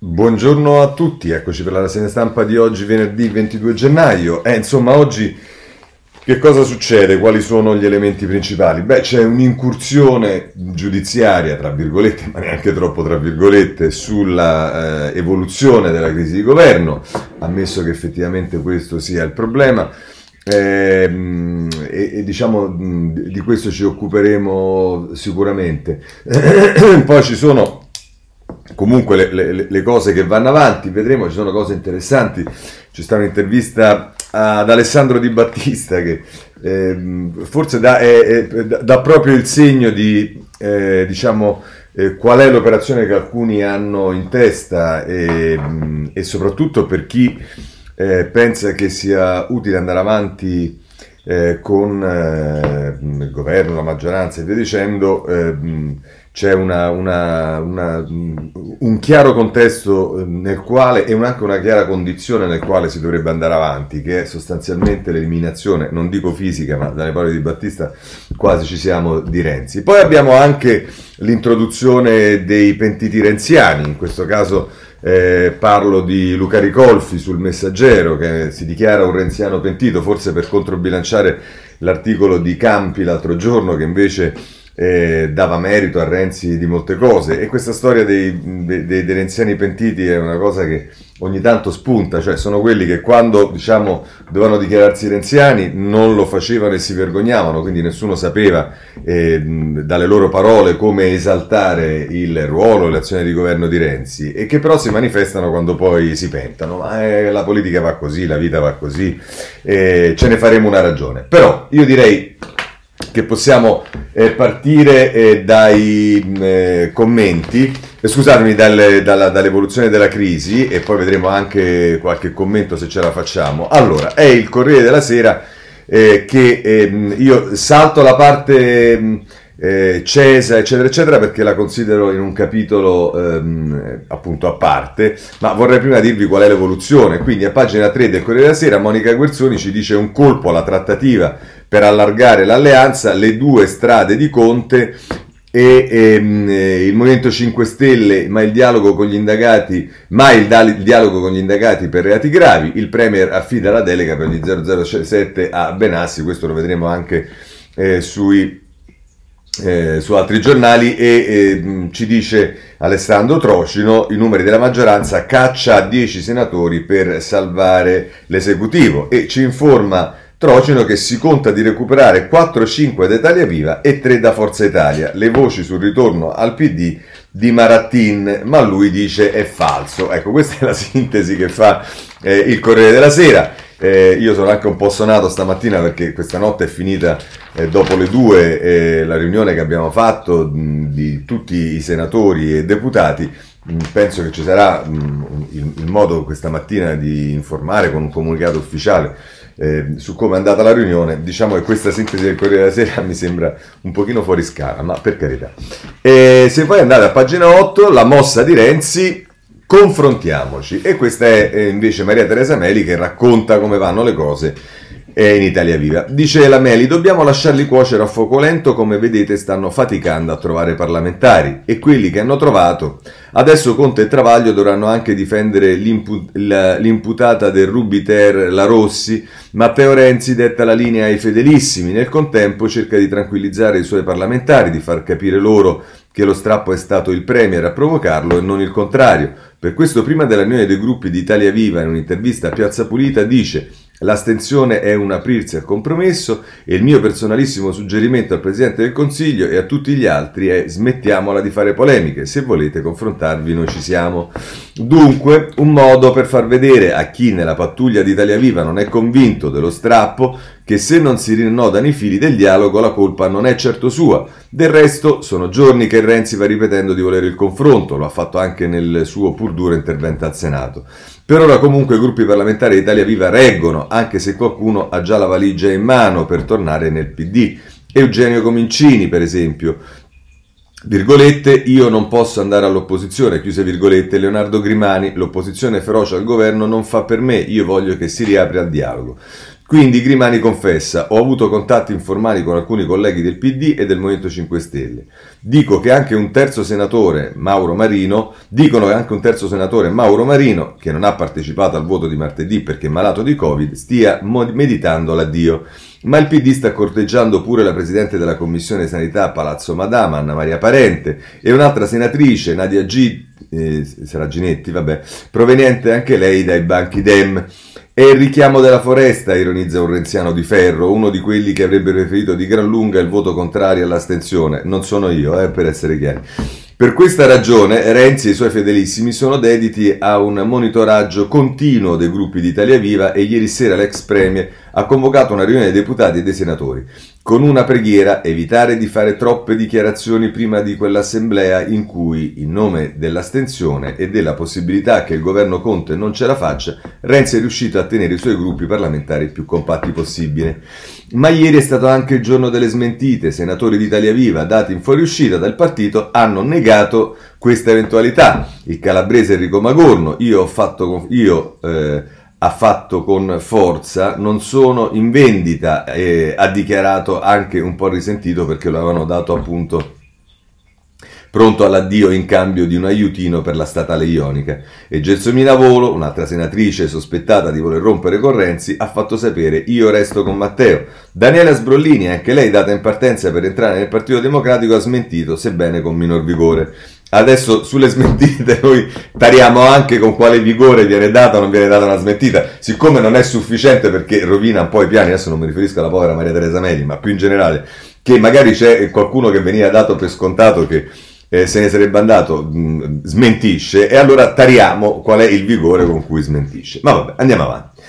Buongiorno a tutti, eccoci per la rassegna stampa di oggi, venerdì 22 gennaio. Eh, insomma, oggi che cosa succede? Quali sono gli elementi principali? Beh, c'è un'incursione giudiziaria, tra virgolette, ma neanche troppo tra virgolette, sulla eh, evoluzione della crisi di governo, ammesso che effettivamente questo sia il problema. Eh, e, e, diciamo di questo ci occuperemo sicuramente. Poi ci sono comunque le, le, le, cose che vanno avanti, vedremo, ci sono cose interessanti. C'è stata un'intervista ad Alessandro Di Battista che eh, forse dà, è, è, dà, proprio il segno di, eh, diciamo, eh, qual è l'operazione che alcuni hanno in testa e, e soprattutto per chi eh, pensa che sia utile andare avanti eh, con eh, il governo, la maggioranza e via dicendo c'è una, una, una, un chiaro contesto eh, nel quale e anche una chiara condizione nel quale si dovrebbe andare avanti, che è sostanzialmente l'eliminazione, non dico fisica, ma dalle parole di Battista quasi ci siamo di Renzi. Poi abbiamo anche l'introduzione dei pentiti renziani, in questo caso eh, parlo di Luca Ricolfi sul Messaggero che si dichiara un renziano pentito, forse per controbilanciare l'articolo di Campi l'altro giorno che invece eh, dava merito a Renzi di molte cose e questa storia dei, dei, dei, renziani pentiti è una cosa che ogni tanto spunta, cioè sono quelli che quando diciamo dovevano dichiararsi renziani non lo facevano e si vergognavano, quindi nessuno sapeva eh, dalle loro parole come esaltare il ruolo e l'azione di governo di Renzi e che però si manifestano quando poi si pentano, ma eh, la politica va così, la vita va così, eh, ce ne faremo una ragione. Però io direi che possiamo eh, partire eh, dai mm, eh, commenti, eh, scusatemi, dalle, dalla, dall'evoluzione della crisi e poi vedremo anche qualche commento se ce la facciamo. Allora, è il Corriere della Sera eh, che ehm, io salto la parte mm, eh, Cesa, eccetera, eccetera, perché la considero in un capitolo ehm, appunto a parte, ma vorrei prima dirvi qual è l'evoluzione. Quindi a pagina 3 del Corriere della Sera Monica Guerzoni ci dice un colpo alla trattativa per allargare l'alleanza, le due strade di Conte e ehm, il Movimento 5 Stelle, ma il dialogo con gli indagati, mai il, da- il, dialogo con gli indagati per reati gravi, il Premier affida la delega per gli 007 a Benassi, questo lo vedremo anche eh, sui eh, su altri giornali e eh, ci dice Alessandro Trocino i numeri della maggioranza caccia 10 senatori per salvare l'esecutivo. E ci informa Trocino che si conta di recuperare 4-5 da Italia Viva e 3 da Forza Italia. Le voci sul ritorno al PD di Marattin, ma lui dice è falso. Ecco, questa è la sintesi che fa eh, il Corriere della Sera. Eh, io sono anche un po' sonato stamattina perché questa notte è finita eh, dopo le due eh, la riunione che abbiamo fatto mh, di tutti i senatori e deputati. Penso che ci sarà mh, il, il, modo questa mattina di informare con un comunicato ufficiale eh, su come è andata la riunione. Diciamo che questa sintesi del Corriere della Sera mi sembra un pochino fuori scala, ma per carità. E se poi andate a pagina 8, la mossa di Renzi confrontiamoci. E questa è eh, invece Maria Teresa Meli che racconta come vanno le cose eh, in Italia Viva. Dice la Meli, dobbiamo lasciarli cuocere a fuoco lento, come vedete stanno faticando a trovare parlamentari e quelli che hanno trovato. Adesso Conte e Travaglio dovranno anche difendere l'impu- l'imputata del Rubiter, la Rossi. Matteo Renzi detta la linea ai fedelissimi, nel contempo cerca di tranquillizzare i suoi parlamentari, di far capire loro che lo strappo è stato il Premier a provocarlo e non il contrario. Per questo prima della riunione dei gruppi di Italia Viva in un'intervista a Piazza Pulita dice L'astensione è un aprirsi al compromesso e il mio personalissimo suggerimento al Presidente del Consiglio e a tutti gli altri è smettiamola di fare polemiche, se volete confrontarvi noi ci siamo. Dunque, un modo per far vedere a chi nella pattuglia di Italia Viva non è convinto dello strappo che se non si rinnodano i fili del dialogo la colpa non è certo sua. Del resto sono giorni che Renzi va ripetendo di volere il confronto, lo ha fatto anche nel suo pur duro intervento al Senato. Per ora comunque i gruppi parlamentari di Italia Viva reggono, anche se qualcuno ha già la valigia in mano per tornare nel PD. Eugenio Comincini, per esempio. Virgolette, io non posso andare all'opposizione, chiuse virgolette, Leonardo Grimani, l'opposizione feroce al governo non fa per me, io voglio che si riapra al dialogo. Quindi Grimani confessa, ho avuto contatti informali con alcuni colleghi del PD e del Movimento 5 Stelle. Dico che anche un terzo senatore, Mauro Marino, dicono che anche un terzo senatore, Mauro Marino, che non ha partecipato al voto di martedì perché è malato di Covid, stia meditando l'addio. Ma il PD sta corteggiando pure la Presidente della Commissione Sanità Palazzo Madama, Anna Maria Parente, e un'altra senatrice, Nadia G. Eh, sarà Ginetti, vabbè, proveniente anche lei dai banchi Dem. È il richiamo della foresta, ironizza un renziano di ferro, uno di quelli che avrebbe preferito di gran lunga il voto contrario all'astensione. Non sono io, eh, per essere chiari. Per questa ragione Renzi e i suoi fedelissimi sono dediti a un monitoraggio continuo dei gruppi di Italia Viva e ieri sera l'ex Premier ha convocato una riunione dei deputati e dei senatori con una preghiera evitare di fare troppe dichiarazioni prima di quell'assemblea in cui, in nome dell'astensione e della possibilità che il governo Conte non ce la faccia, Renzi è riuscito a tenere i suoi gruppi parlamentari più compatti possibile. Ma ieri è stato anche il giorno delle smentite. Senatori d'Italia Viva, dati in fuoriuscita dal partito, hanno negato questa eventualità. Il calabrese Enrico Magorno, io ho fatto... Io, eh, ha fatto con forza, non sono in vendita e ha dichiarato anche un po' risentito perché lo avevano dato appunto pronto all'addio in cambio di un aiutino per la statale ionica. E Gelsomina Volo, un'altra senatrice sospettata di voler rompere con Renzi, ha fatto sapere io resto con Matteo. Daniela Sbrollini, anche lei data in partenza per entrare nel Partito Democratico, ha smentito, sebbene con minor vigore. Adesso sulle smentite noi tariamo anche con quale vigore viene data o non viene data una smentita, siccome non è sufficiente perché rovina un po' i piani, adesso non mi riferisco alla povera Maria Teresa Meli, ma più in generale, che magari c'è qualcuno che veniva dato per scontato che eh, se ne sarebbe andato, mh, smentisce, e allora tariamo qual è il vigore con cui smentisce. Ma vabbè, andiamo avanti.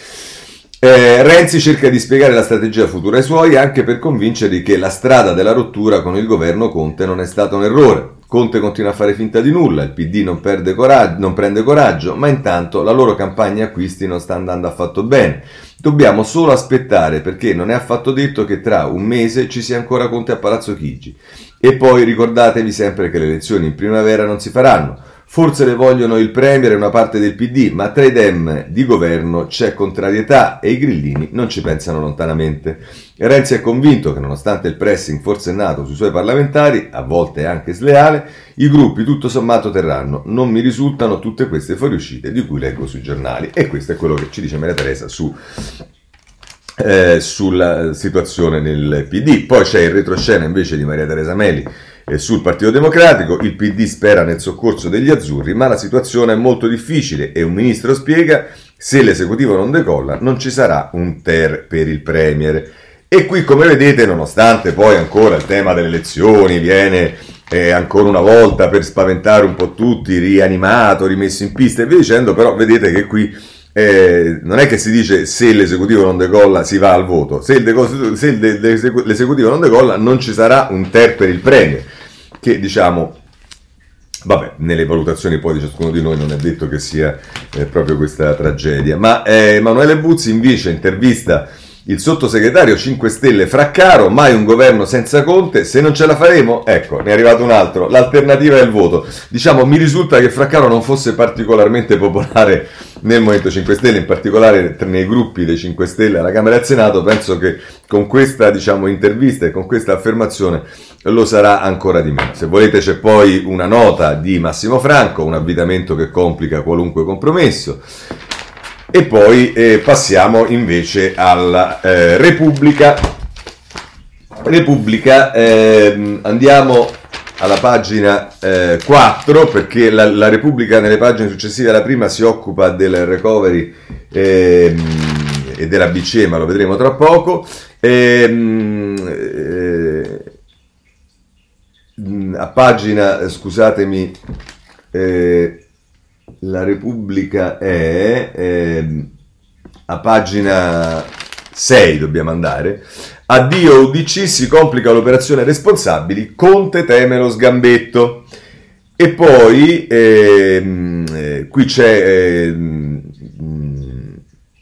Eh, Renzi cerca di spiegare la strategia futura ai suoi anche per convincerli che la strada della rottura con il governo Conte non è stata un errore. Conte continua a fare finta di nulla, il PD non, coraggio, non prende coraggio, ma intanto la loro campagna acquisti non sta andando affatto bene. Dobbiamo solo aspettare perché non è affatto detto che tra un mese ci sia ancora Conte a Palazzo Chigi. E poi ricordatevi sempre che le elezioni in primavera non si faranno. Forse le vogliono il Premier e una parte del PD, ma tra i dem di governo c'è contrarietà e i grillini non ci pensano lontanamente. Renzi è convinto che nonostante il pressing forsennato sui suoi parlamentari, a volte anche sleale, i gruppi tutto sommato terranno. Non mi risultano tutte queste fuoriuscite di cui leggo sui giornali. E questo è quello che ci dice Maria Teresa su eh, sulla situazione nel PD. Poi c'è il retroscena invece di Maria Teresa Meli sul Partito Democratico, il PD spera nel soccorso degli azzurri, ma la situazione è molto difficile e un ministro spiega se l'esecutivo non decolla non ci sarà un ter per il Premier. E qui come vedete, nonostante poi ancora il tema delle elezioni viene eh, ancora una volta per spaventare un po' tutti, rianimato, rimesso in pista e via dicendo, però vedete che qui eh, non è che si dice se l'esecutivo non decolla si va al voto, se, deco- se de- de- l'esecutivo non decolla non ci sarà un ter per il premio, che diciamo, vabbè, nelle valutazioni poi di ciascuno di noi non è detto che sia eh, proprio questa tragedia, ma eh, Emanuele Buzzi invece intervista il sottosegretario 5 Stelle Fraccaro, mai un governo senza Conte, se non ce la faremo, ecco, ne è arrivato un altro, l'alternativa è il voto. Diciamo, mi risulta che Fraccaro non fosse particolarmente popolare nel Movimento 5 Stelle, in particolare nei gruppi dei 5 Stelle alla Camera e al Senato, penso che con questa diciamo, intervista e con questa affermazione lo sarà ancora di meno. Se volete c'è poi una nota di Massimo Franco, un avvitamento che complica qualunque compromesso. E poi eh, passiamo invece alla eh, Repubblica. Repubblica, eh, andiamo alla pagina 4 eh, perché la, la, Repubblica nelle pagine successive alla prima si occupa del recovery ehm, e della BCE, ma lo vedremo tra poco. Ehm, eh, a pagina, scusatemi, eh, la Repubblica è eh, a pagina 6 dobbiamo andare. Addio UDC, si complica l'operazione responsabili, Conte teme lo sgambetto. E poi ehm, eh, qui c'è, eh,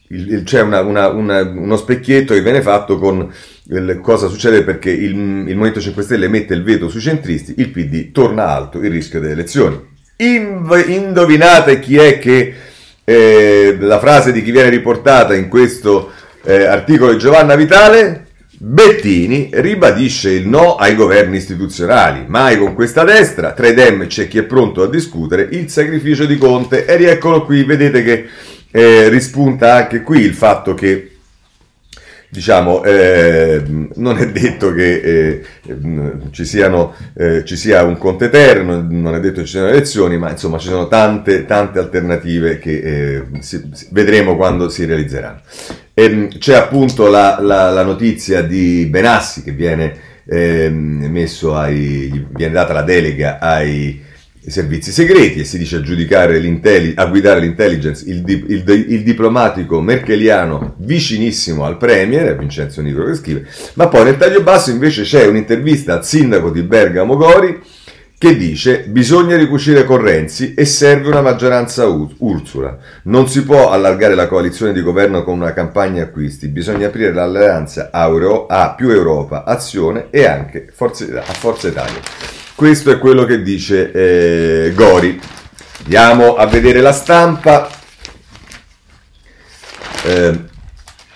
il, c'è una, una, una, uno specchietto che viene fatto con il, cosa succede perché il, il Movimento 5 Stelle mette il veto sui centristi, il PD torna alto il rischio delle elezioni. Inv- indovinate chi è che eh, la frase di chi viene riportata in questo eh, articolo di Giovanna Vitale, Bettini ribadisce il no ai governi istituzionali. Mai con questa destra, tra i dem c'è chi è pronto a discutere il sacrificio di Conte. E rieccolo qui, vedete che eh, rispunta anche qui il fatto che diciamo, eh, non è detto che eh, ci, siano, eh, ci, sia un conte eterno, non è detto che ci siano elezioni, ma insomma ci sono tante, tante alternative che eh, si, vedremo quando si realizzeranno. E, ehm, c'è appunto la, la, la, notizia di Benassi che viene, ehm, messo ai, viene data la delega ai servizi segreti e si dice a, a guidare l'intelligence il, di, il, il, diplomatico merkeliano vicinissimo al premier, Vincenzo Nicolo che scrive, ma poi nel taglio basso invece c'è un'intervista al sindaco di Bergamo Gori che dice bisogna ricucire con Renzi e serve una maggioranza Ursula. Non si può allargare la coalizione di governo con una campagna acquisti, bisogna aprire l'alleanza a, Euro, a più Europa, azione e anche Forza, a Forza Italia. Questo è quello che dice eh, Gori. Andiamo a vedere la stampa. Eh,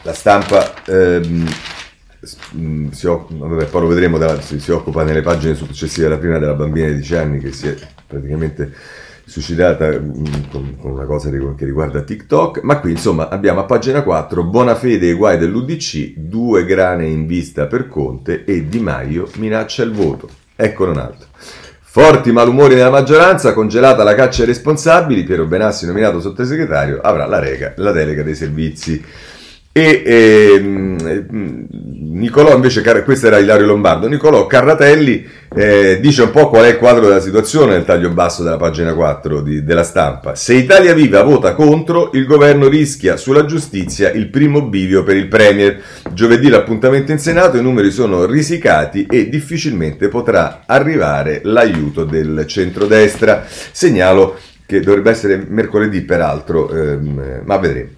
la stampa ehm, si, vabbè, poi lo vedremo, da, si, si, occupa nelle pagine successive alla prima della bambina di 10 anni che si è praticamente suicidata con, con una cosa che riguarda TikTok, ma qui insomma abbiamo a pagina 4 buona fede e guai dell'UDC, due grane in vista per Conte e Di Maio minaccia il voto. Eccolo un altro. Forti malumori nella maggioranza, congelata la caccia ai responsabili, Piero Benassi nominato sottosegretario avrà la, rega, la delega dei servizi e ehm, Nicolò invece, questo era Ilario Lombardo, Nicolò Carratelli eh, dice un po' qual è il quadro della situazione nel taglio basso della pagina 4 di, della stampa. Se Italia Viva vota contro, il governo rischia sulla giustizia il primo bivio per il Premier. Giovedì l'appuntamento in Senato, i numeri sono risicati e difficilmente potrà arrivare l'aiuto del centrodestra. Segnalo che dovrebbe essere mercoledì peraltro, ehm, ma vedremo.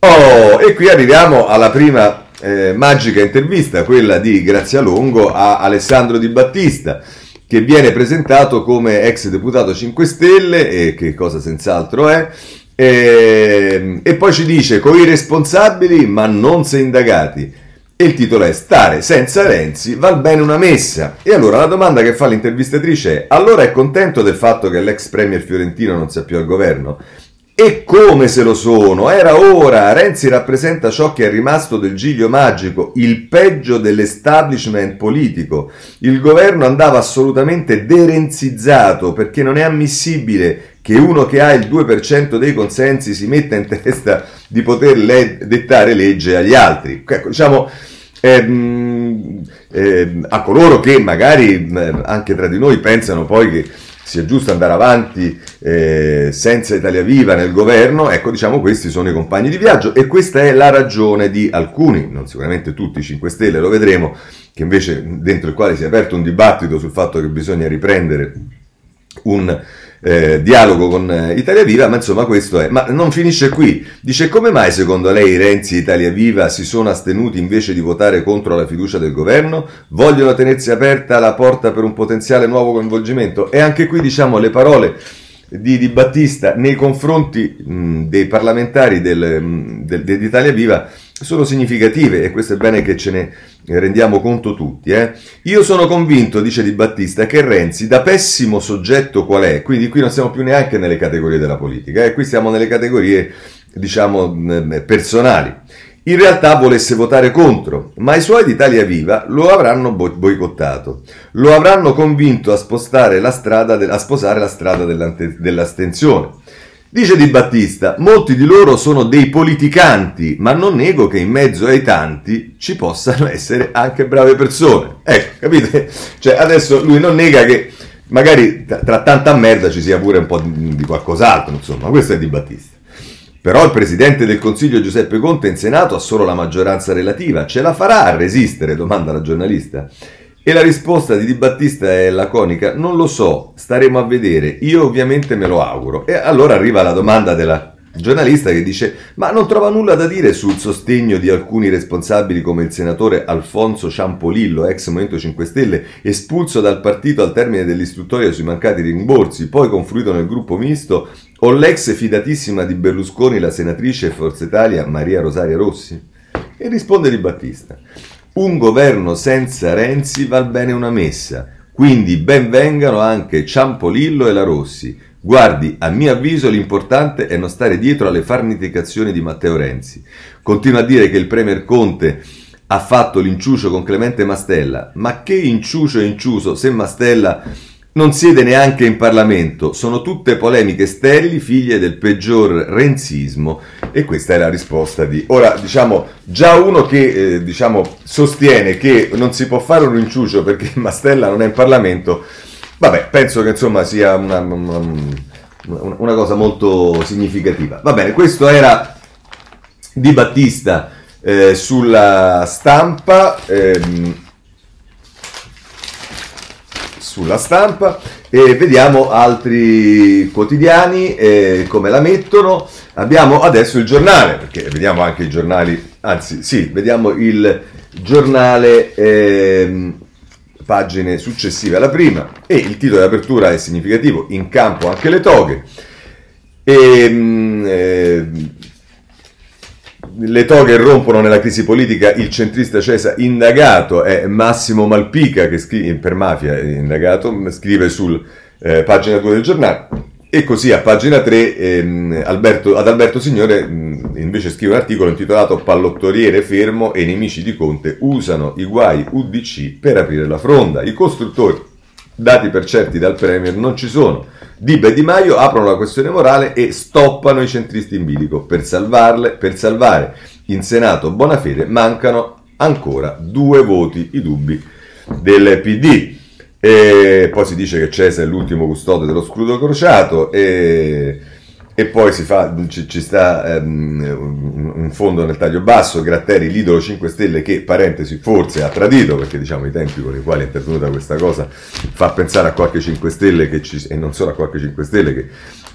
Oh, e qui arriviamo alla prima eh, magica intervista, quella di Grazia Longo a Alessandro Di Battista, che viene presentato come ex deputato 5 Stelle, e che cosa senz'altro è, e, e poi ci dice coi responsabili ma non se indagati. E il titolo è Stare senza Renzi val bene una messa. E allora la domanda che fa l'intervistatrice è: allora è contento del fatto che l'ex premier fiorentino non sia più al governo? E come se lo sono, era ora. Renzi rappresenta ciò che è rimasto del giglio magico, il peggio dell'establishment politico. Il governo andava assolutamente derenzizzato perché non è ammissibile che uno che ha il 2% dei consensi si metta in testa di poter le- dettare legge agli altri. Ecco, diciamo, ehm, ehm, a coloro che magari eh, anche tra di noi pensano poi che sia giusto andare avanti eh, senza Italia Viva nel governo, ecco diciamo questi sono i compagni di viaggio e questa è la ragione di alcuni, non sicuramente tutti i 5 Stelle, lo vedremo, che invece dentro il quale si è aperto un dibattito sul fatto che bisogna riprendere un eh, dialogo con eh, Italia Viva, ma insomma questo è. Ma non finisce qui. Dice come mai secondo lei Renzi e Italia Viva si sono astenuti invece di votare contro la fiducia del governo? Vogliono tenersi aperta la porta per un potenziale nuovo coinvolgimento? E anche qui diciamo le parole di Di Battista nei confronti mh, dei parlamentari del, del, dell'Italia Viva sono significative e questo è bene che ce ne rendiamo conto tutti. Eh? Io sono convinto, dice Di Battista, che Renzi, da pessimo soggetto qual è, quindi qui non siamo più neanche nelle categorie della politica, eh? qui siamo nelle categorie, diciamo, personali, in realtà volesse votare contro, ma i suoi d'Italia Viva lo avranno boicottato, lo avranno convinto a, la de- a sposare la strada dell'astensione. Dice Di Battista, molti di loro sono dei politicanti, ma non nego che in mezzo ai tanti ci possano essere anche brave persone. Ecco, capite? Cioè, adesso lui non nega che magari tra tanta merda ci sia pure un po' di, qualcos'altro, insomma, questo è Di Battista. Però il Presidente del Consiglio Giuseppe Conte in Senato ha solo la maggioranza relativa, ce la farà a resistere? domanda la giornalista. E la risposta di Di Battista è laconica, non lo so, staremo a vedere, io ovviamente me lo auguro. E allora arriva la domanda della giornalista che dice ma non trova nulla da dire sul sostegno di alcuni responsabili come il senatore Alfonso Ciampolillo, ex Movimento 5 Stelle, espulso dal partito al termine dell'istruttoria sui mancati rimborsi, poi confluito nel gruppo misto, o l'ex fidatissima di Berlusconi, la senatrice Forza Italia Maria Rosaria Rossi? E risponde Di Battista. Un governo senza Renzi val bene una messa, quindi ben vengano anche Ciampolillo e la Rossi. Guardi, a mio avviso l'importante è non stare dietro alle farneticazioni di Matteo Renzi. Continua a dire che il Premier Conte ha fatto l'inciucio con Clemente Mastella, ma che inciucio è inciuso se Mastella non siede neanche in Parlamento, sono tutte polemiche sterili, figlie del peggior renzismo e questa è la risposta di... Ora, diciamo, già uno che eh, diciamo, sostiene che non si può fare un inciucio perché Mastella non è in Parlamento, vabbè, penso che insomma sia una, una, una cosa molto significativa. Va bene, questo era Di Battista eh, sulla stampa. Ehm, sulla stampa e vediamo altri quotidiani eh, come la mettono. Abbiamo adesso il giornale, perché vediamo anche i giornali, anzi sì, vediamo il giornale, eh, pagine successive alla prima e il titolo di apertura è significativo, in campo anche le toghe. E, ehm, eh, le toghe rompono nella crisi politica, il centrista Cesa indagato è Massimo Malpica, che scrive, per mafia indagato, scrive sul eh, pagina 2 del giornale. E così a pagina 3 ehm, Alberto, ad Alberto Signore mh, invece scrive un articolo intitolato Pallottoriere fermo e i nemici di Conte usano i guai UDC per aprire la fronda. I costruttori, dati per certi dal Premier, non ci sono. Dibba e Di Maio aprono la questione morale e stoppano i centristi in bilico. Per, salvarle, per salvare in Senato Bonafede mancano ancora due voti, i dubbi del PD. E poi si dice che Cesa è l'ultimo custode dello scudo crociato e e poi si fa, ci, ci sta um, un fondo nel taglio basso, Gratteri, l'idolo 5 Stelle che, parentesi, forse ha tradito, perché diciamo i tempi con i quali è intervenuta questa cosa fa pensare a qualche 5 Stelle ci, e non solo a qualche 5 Stelle che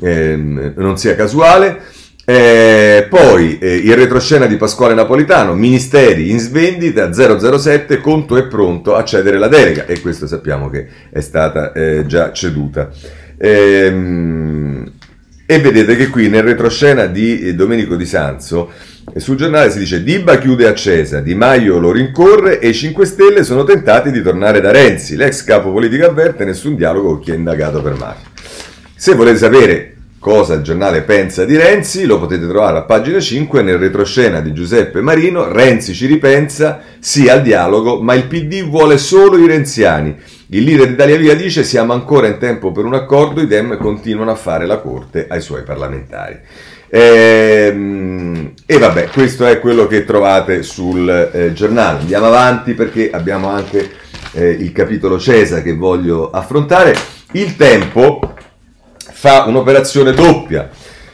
eh, non sia casuale. Eh, poi eh, il retroscena di Pasquale Napolitano, ministeri in svendita 007, conto è pronto a cedere la delega e questo sappiamo che è stata eh, già ceduta. Ehm, e vedete che qui nel retroscena di eh, Domenico Di Sanzo eh, sul giornale si dice Diba chiude accesa, Di Maio lo rincorre e i 5 Stelle sono tentati di tornare da Renzi. L'ex capo politico avverte nessun dialogo con chi è indagato per mafia. Se volete sapere cosa il giornale pensa di Renzi, lo potete trovare a pagina 5 nel retroscena di Giuseppe Marino. Renzi ci ripensa, sì al dialogo, ma il PD vuole solo i renziani. Il leader Italia Via dice siamo ancora in tempo per un accordo, i Dem continuano a fare la corte ai suoi parlamentari. E, ehm, e vabbè, questo è quello che trovate sul eh, giornale. Andiamo avanti perché abbiamo anche eh, il capitolo Cesa che voglio affrontare. Il tempo fa un'operazione doppia.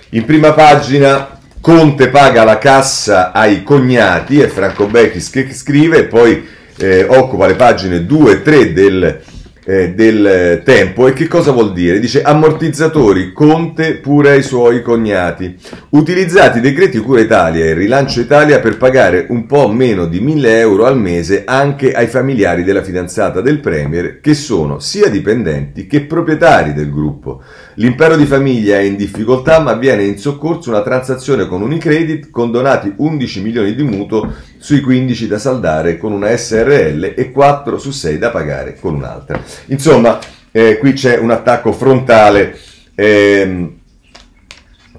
In prima pagina Conte paga la cassa ai cognati, è Franco Becchis che scrive, poi eh, occupa le pagine 2 e 3 del eh, del tempo e che cosa vuol dire? Dice ammortizzatori, Conte pure ai suoi cognati. Utilizzati i decreti Cura Italia e Rilancio Italia per pagare un po' meno di 1000 euro al mese anche ai familiari della fidanzata del Premier che sono sia dipendenti che proprietari del gruppo. L'impero di famiglia è in difficoltà ma viene in soccorso una transazione con Unicredit con donati 11 milioni di mutuo sui 15 da saldare con una SRL e 4 su 6 da pagare con un'altra. Insomma, eh, qui c'è un attacco frontale ehm,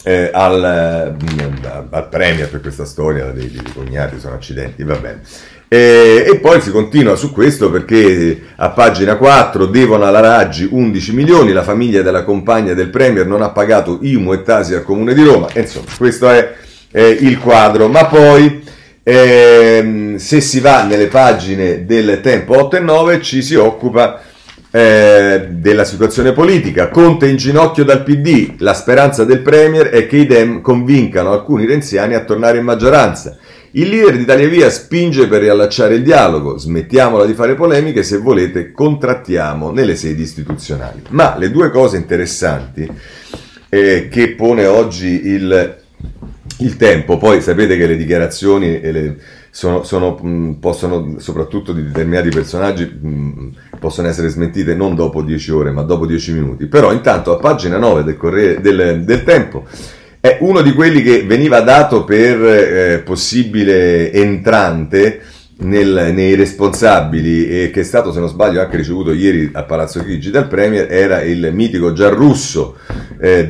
eh, al, eh, al, Premier per questa storia dei, dei cognati, sono accidenti, va bene. E, e, poi si continua su questo perché a pagina 4 devono alla Raggi 11 milioni, la famiglia della compagna del Premier non ha pagato IMU e Tasi al Comune di Roma, e insomma questo è, è il quadro, ma poi eh, se si va nelle pagine del tempo 8 e 9 ci si occupa eh, della situazione politica. Conte in ginocchio dal PD, la speranza del Premier è che i Dem convincano alcuni renziani a tornare in maggioranza. Il leader di Italia Via spinge per riallacciare il dialogo, smettiamola di fare polemiche, se volete contrattiamo nelle sedi istituzionali. Ma le due cose interessanti eh, che pone oggi il il tempo, poi sapete che le dichiarazioni le, sono, sono, mh, possono, soprattutto di determinati personaggi, mh, possono essere smentite non dopo 10 ore, ma dopo 10 minuti. Però intanto a pagina 9 del, Corriere, del, del Tempo è uno di quelli che veniva dato per eh, possibile entrante nel, nei responsabili e che è stato, se non sbaglio, anche ricevuto ieri a Palazzo Chigi dal Premier, era il mitico Giarrusso eh,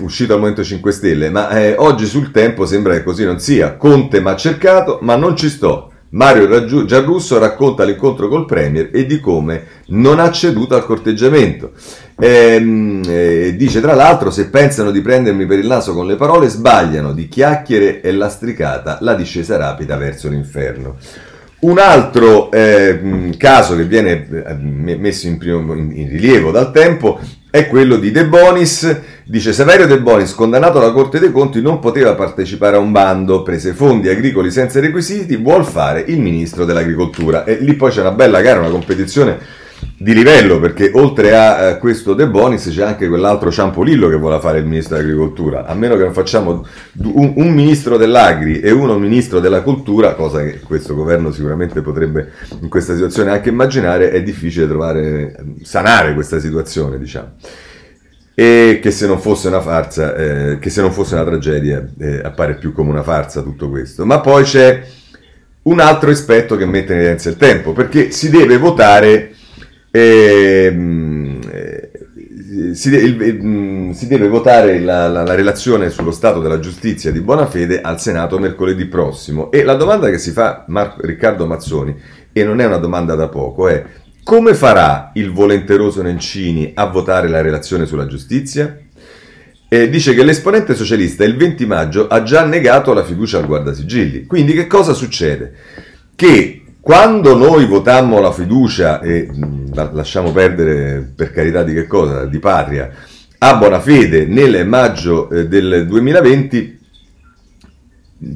uscito al Movimento 5 Stelle, ma eh, oggi sul tempo sembra che così non sia. Conte mi ha cercato, ma non ci sto. Mario Giarrusso racconta l'incontro col Premier e di come non ha ceduto al corteggiamento. Ehm, eh, dice tra l'altro se pensano di prendermi per il naso con le parole sbagliano, di chiacchiere e lastricata la discesa rapida verso l'inferno. Un altro eh, caso che viene eh, messo in, primo, in, rilievo dal tempo è quello di De Bonis. Dice Saverio De Bonis, condannato alla Corte dei Conti, non poteva partecipare a un bando, prese fondi agricoli senza requisiti, vuol fare il ministro dell'agricoltura. E lì poi c'è una bella gara, una competizione di livello perché oltre a eh, questo De Bonis c'è anche quell'altro Ciampolillo che vuole fare il ministro dell'agricoltura. A meno che non facciamo un, un, ministro dell'agri e uno ministro della cultura cosa che questo governo sicuramente potrebbe in questa situazione anche immaginare è difficile trovare sanare questa situazione diciamo. E che se non fosse una farsa eh, che se non fosse una tragedia eh, appare più come una farsa tutto questo. Ma poi c'è un altro aspetto che mette in evidenza il tempo perché si deve votare Ehm, eh, si, il, mm, si, deve votare la, la, la, relazione sullo stato della giustizia di buona fede al Senato mercoledì prossimo e la domanda che si fa Marco, Riccardo Mazzoni, e non è una domanda da poco, è come farà il volenteroso Nencini a votare la relazione sulla giustizia? E dice che l'esponente socialista il 20 maggio ha già negato la fiducia al guardasigilli. Quindi che cosa succede? Che quando noi votammo la fiducia, e lasciamo perdere per carità di che cosa, di patria, a buona fede nel maggio eh, del 2020,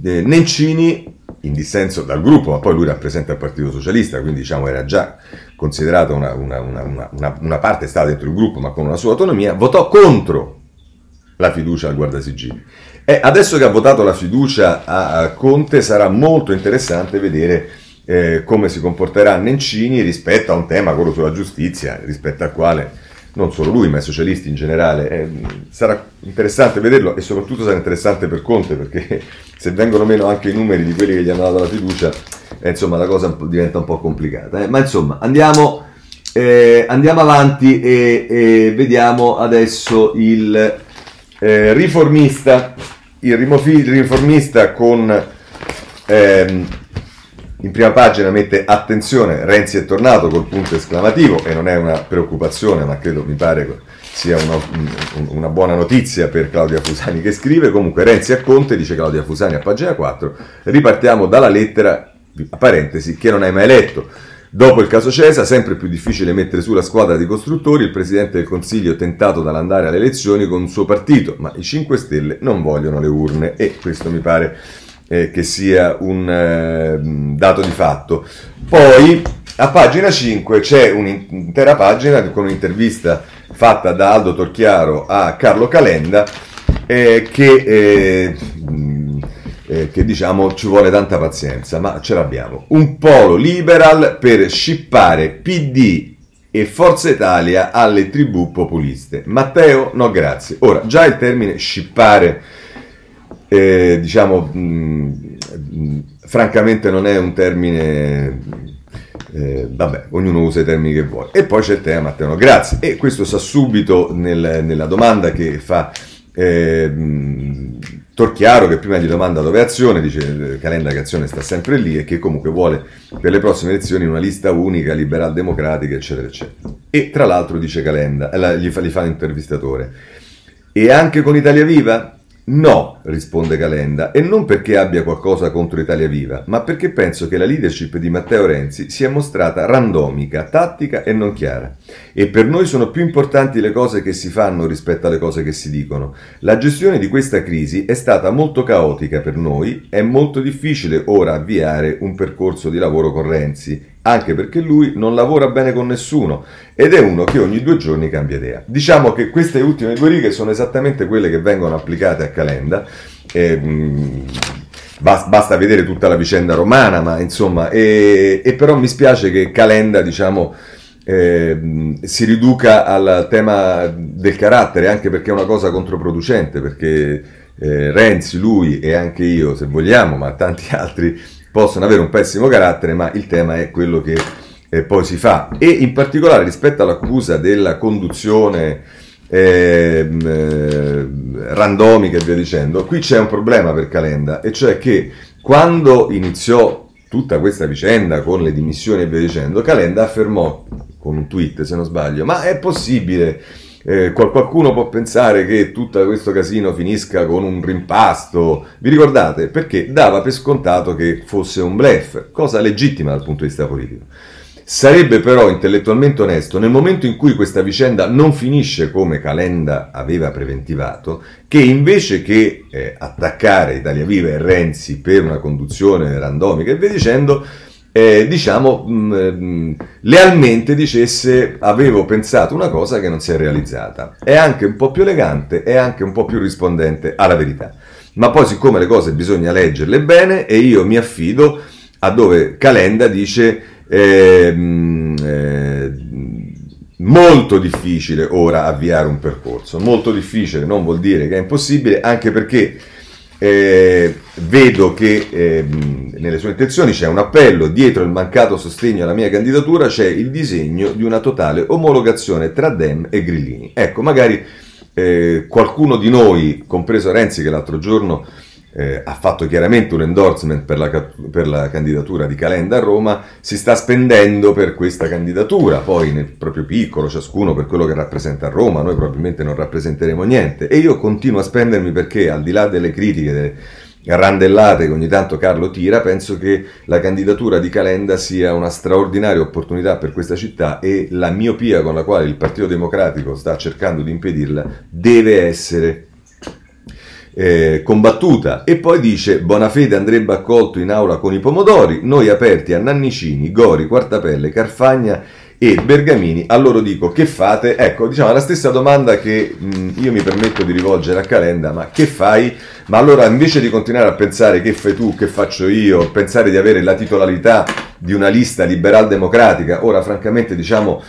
eh, Nencini, in dissenso dal gruppo, ma poi lui rappresenta il Partito Socialista, quindi diciamo era già considerato una, una, una, una parte, stava dentro il gruppo, ma con una sua autonomia, votò contro la fiducia al Guardasigilli. E adesso che ha votato la fiducia a Conte sarà molto interessante vedere eh, come si comporterà Nencini rispetto a un tema, quello sulla giustizia, rispetto al quale non solo lui, ma i socialisti in generale. Eh, sarà interessante vederlo e soprattutto sarà interessante per Conte perché se vengono meno anche i numeri di quelli che gli hanno dato la fiducia, eh, insomma la cosa diventa un po' complicata. Eh. Ma insomma, andiamo, eh, andiamo avanti e, e, vediamo adesso il eh, riformista, il, riformista con... Ehm, in prima pagina mette attenzione, Renzi è tornato col punto esclamativo e non è una preoccupazione, ma credo mi pare sia una, una, buona notizia per Claudia Fusani che scrive. Comunque Renzi a Conte, dice Claudia Fusani a pagina 4, ripartiamo dalla lettera, a parentesi, che non hai mai letto. Dopo il caso Cesa, sempre più difficile mettere su la squadra di costruttori, il Presidente del Consiglio tentato dall'andare alle elezioni con il suo partito, ma i 5 Stelle non vogliono le urne e questo mi pare eh, che sia un eh, dato di fatto. Poi a pagina 5 c'è un'intera pagina con un'intervista fatta da Aldo Torchiaro a Carlo Calenda eh, che, eh, eh, che, diciamo ci vuole tanta pazienza, ma ce l'abbiamo. Un polo liberal per scippare PD e Forza Italia alle tribù populiste. Matteo, no grazie. Ora, già il termine scippare eh, diciamo, mh, mh, francamente non è un termine, eh, vabbè, ognuno usa i termini che vuole. E poi c'è il tema, Matteo, grazie. E questo sta subito nel, nella domanda che fa eh, Torchiaro, che prima gli domanda dove è Azione, dice Calenda che Azione sta sempre lì e che comunque vuole per le prossime elezioni una lista unica, liberal democratica, eccetera, eccetera. E tra l'altro dice Calenda, eh, gli fa, gli fa l'intervistatore. E anche con Italia Viva? No, risponde Calenda, e non perché abbia qualcosa contro Italia Viva, ma perché penso che la leadership di Matteo Renzi sia mostrata randomica, tattica e non chiara. E per noi sono più importanti le cose che si fanno rispetto alle cose che si dicono. La gestione di questa crisi è stata molto caotica per noi, è molto difficile ora avviare un percorso di lavoro con Renzi anche perché lui non lavora bene con nessuno ed è uno che ogni due giorni cambia idea. Diciamo che queste ultime due righe sono esattamente quelle che vengono applicate a Calenda. E, mh, basta vedere tutta la vicenda romana, ma insomma, e, e però mi spiace che Calenda, diciamo, eh, si riduca al tema del carattere, anche perché è una cosa controproducente, perché eh, Renzi, lui e anche io, se vogliamo, ma tanti altri possono avere un pessimo carattere, ma il tema è quello che eh, poi si fa. E in particolare rispetto all'accusa della conduzione eh, randomica e via dicendo, qui c'è un problema per Calenda, e cioè che quando iniziò tutta questa vicenda con le dimissioni e via dicendo, Calenda affermò con un tweet, se non sbaglio, ma è possibile eh, qualcuno può pensare che tutto questo casino finisca con un rimpasto. Vi ricordate? Perché dava per scontato che fosse un blef, cosa legittima dal punto di vista politico. Sarebbe però intellettualmente onesto nel momento in cui questa vicenda non finisce come Calenda aveva preventivato, che invece che eh, attaccare Italia Viva e Renzi per una conduzione randomica e via dicendo, eh, diciamo, mh, mm, mh, mm, lealmente dicesse avevo pensato una cosa che non si è realizzata. È anche un po' più elegante e anche un po' più rispondente alla verità. Ma poi siccome le cose bisogna leggerle bene e io mi affido a dove Calenda dice eh, eh, molto difficile ora avviare un percorso. Molto difficile non vuol dire che è impossibile, anche perché eh, vedo che eh, nelle sue intenzioni c'è un appello, dietro il mancato sostegno alla mia candidatura c'è il disegno di una totale omologazione tra Dem e Grillini. Ecco, magari eh, qualcuno di noi, compreso Renzi che l'altro giorno eh, ha fatto chiaramente un endorsement per la, per la, candidatura di Calenda a Roma, si sta spendendo per questa candidatura, poi nel proprio piccolo, ciascuno per quello che rappresenta a Roma, noi probabilmente non rappresenteremo niente. E io continuo a spendermi perché al di là delle critiche, delle randellate che ogni tanto Carlo tira, penso che la candidatura di Calenda sia una straordinaria opportunità per questa città e la miopia con la quale il Partito Democratico sta cercando di impedirla deve essere eh, combattuta e poi dice Bonafede andrebbe accolto in aula con i pomodori, noi aperti a Nannicini, Gori, Quartapelle, Carfagna e Bergamini, a loro dico che fate? Ecco, diciamo la stessa domanda che mh, io mi permetto di rivolgere a Calenda, ma che fai? Ma allora invece di continuare a pensare che fai tu, che faccio io, pensare di avere la titolarità di una lista liberal democratica, ora francamente diciamo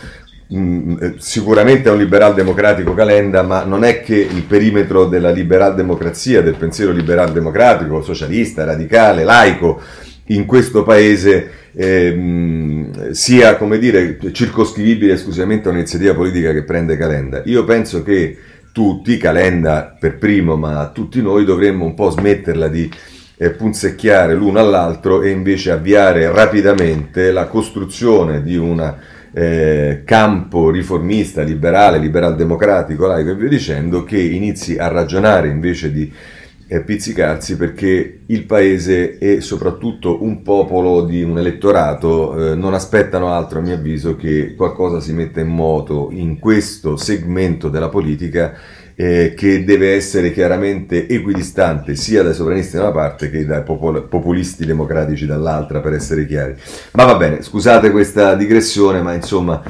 Mm, eh, sicuramente è un liberal democratico Calenda, ma non è che il perimetro della liberal democrazia, del pensiero liberal democratico, socialista, radicale, laico, in questo paese eh, sia, come dire, circoscrivibile esclusivamente a un'iniziativa politica che prende Calenda. Io penso che tutti, Calenda per primo, ma tutti noi dovremmo un po' smetterla di eh, punzecchiare l'uno all'altro e invece avviare rapidamente la costruzione di una eh, campo riformista, liberale, liberal democratico, laico e via dicendo, che inizi a ragionare invece di eh, pizzicarsi perché il paese e soprattutto un popolo di un elettorato eh, non aspettano altro a mio avviso che qualcosa si metta in moto in questo segmento della politica eh, che deve essere chiaramente equidistante sia dai sovranisti da una parte che dai popol- populisti democratici dall'altra, per essere chiari. Ma va bene, scusate questa digressione, ma insomma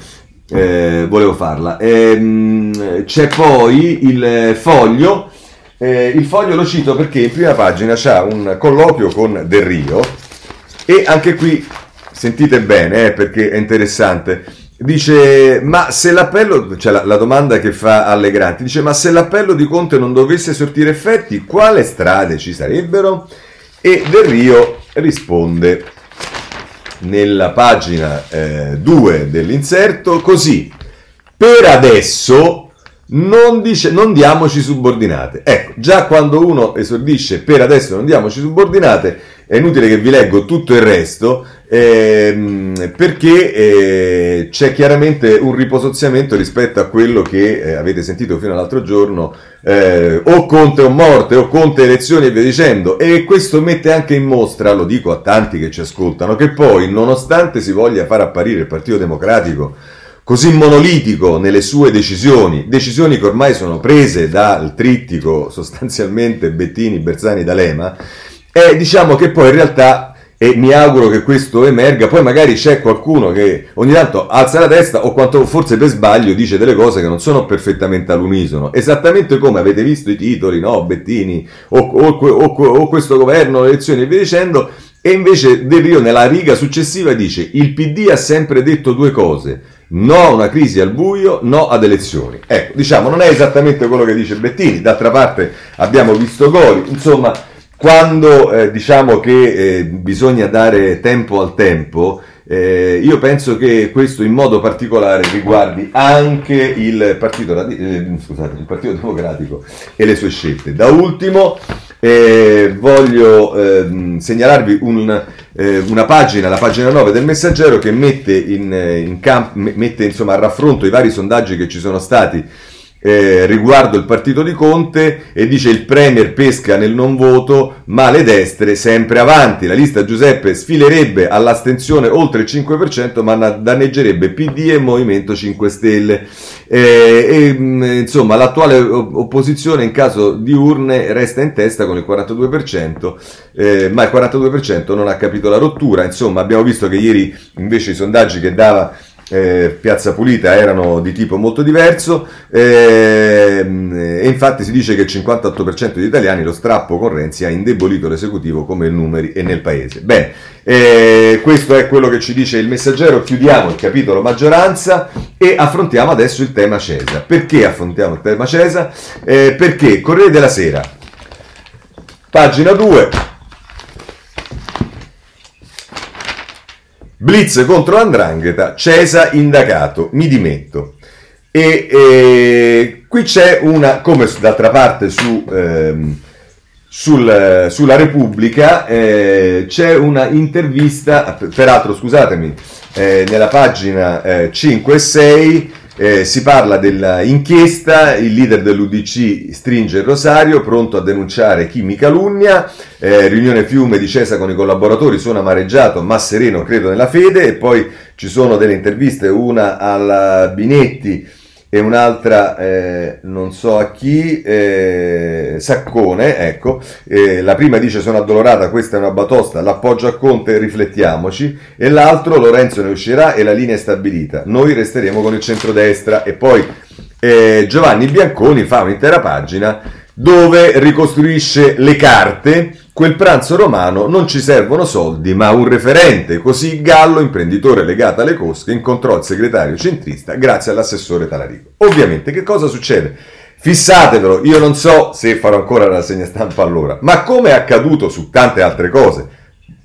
eh, volevo farla. Ehm, c'è poi il foglio. Eh, il foglio lo cito perché in prima pagina c'è un colloquio con Del Rio e anche qui sentite bene eh, perché è interessante Dice, ma se l'appello, cioè la, la, domanda che fa Allegranti, dice, ma se l'appello di Conte non dovesse sortire effetti, quale strade ci sarebbero? E Del Rio risponde nella pagina 2 eh, dell'inserto così, per adesso non, dice, non diamoci subordinate. Ecco, già quando uno esordisce per adesso non diamoci subordinate, è inutile che vi leggo tutto il resto, ehm, perché eh, c'è chiaramente un riposoziamento rispetto a quello che eh, avete sentito fino all'altro giorno, eh, o Conte o morte, o Conte elezioni e via dicendo, e questo mette anche in mostra, lo dico a tanti che ci ascoltano, che poi nonostante si voglia far apparire il Partito Democratico così monolitico nelle sue decisioni, decisioni che ormai sono prese dal trittico sostanzialmente Bettini, Bersani, D'Alema, e diciamo che poi in realtà, e mi auguro che questo emerga, poi magari c'è qualcuno che ogni tanto alza la testa o quanto forse per sbaglio dice delle cose che non sono perfettamente all'unisono, esattamente come avete visto i titoli, no, Bettini, o, o, o, o questo governo, le elezioni e via dicendo, E invece Del Rio nella riga successiva dice il PD ha sempre detto due cose, no a una crisi al buio, no ad elezioni. Ecco, diciamo, non è esattamente quello che dice Bettini, d'altra parte abbiamo visto Gori, insomma, quando eh, diciamo che eh, bisogna dare tempo al tempo, eh, io penso che questo in modo particolare riguardi anche il Partito, eh, scusate, il Partito Democratico e le sue scelte. Da ultimo eh, voglio ehm, segnalarvi un, eh, una pagina, la pagina 9 del Messaggero, che mette, in, in camp- mette insomma, a raffronto i vari sondaggi che ci sono stati eh, riguardo il partito di Conte e dice il Premier pesca nel non voto, ma le destre sempre avanti. La lista Giuseppe sfilerebbe all'astensione oltre il 5%, ma danneggerebbe PD e Movimento 5 Stelle. Eh, e, mm, insomma, l'attuale opposizione in caso di urne resta in testa con il 42%, eh, ma il 42% non ha capito la rottura. Insomma, abbiamo visto che ieri invece i sondaggi che dava eh, Piazza Pulita erano di tipo molto diverso eh, e infatti si dice che il 58% degli italiani lo strappo con Renzi ha indebolito l'esecutivo come numeri e nel paese. Bene, eh, questo è quello che ci dice il messaggero, chiudiamo il capitolo maggioranza e affrontiamo adesso il tema Cesa. Perché affrontiamo il tema Cesa? Eh, perché Corriere della Sera, pagina 2 Blitz contro Andrangheta, Cesa indagato, mi dimetto. E, e qui c'è una, come d'altra parte su, ehm, sul, sulla Repubblica, eh, c'è una intervista, peraltro scusatemi, eh, nella pagina eh, 5 e 6 eh, si parla dell'inchiesta, il leader dell'UDC stringe il rosario, pronto a denunciare chi mi calunnia, eh, riunione fiume di Cesa con i collaboratori, sono amareggiato ma sereno, credo nella fede, e poi ci sono delle interviste, una alla Binetti e un'altra eh, non so a chi, eh, Saccone, ecco, eh, la prima dice sono addolorata, questa è una batosta, l'appoggio a Conte, riflettiamoci, e l'altro Lorenzo ne uscirà e la linea è stabilita, noi resteremo con il centrodestra. E poi eh, Giovanni Bianconi fa un'intera pagina dove ricostruisce le carte Quel pranzo romano non ci servono soldi, ma un referente. Così Gallo, imprenditore legato alle cosche, incontrò il segretario centrista grazie all'assessore Talarico. Ovviamente, che cosa succede? Fissatevelo, io non so se farò ancora la rassegna stampa allora, ma come è accaduto su tante altre cose,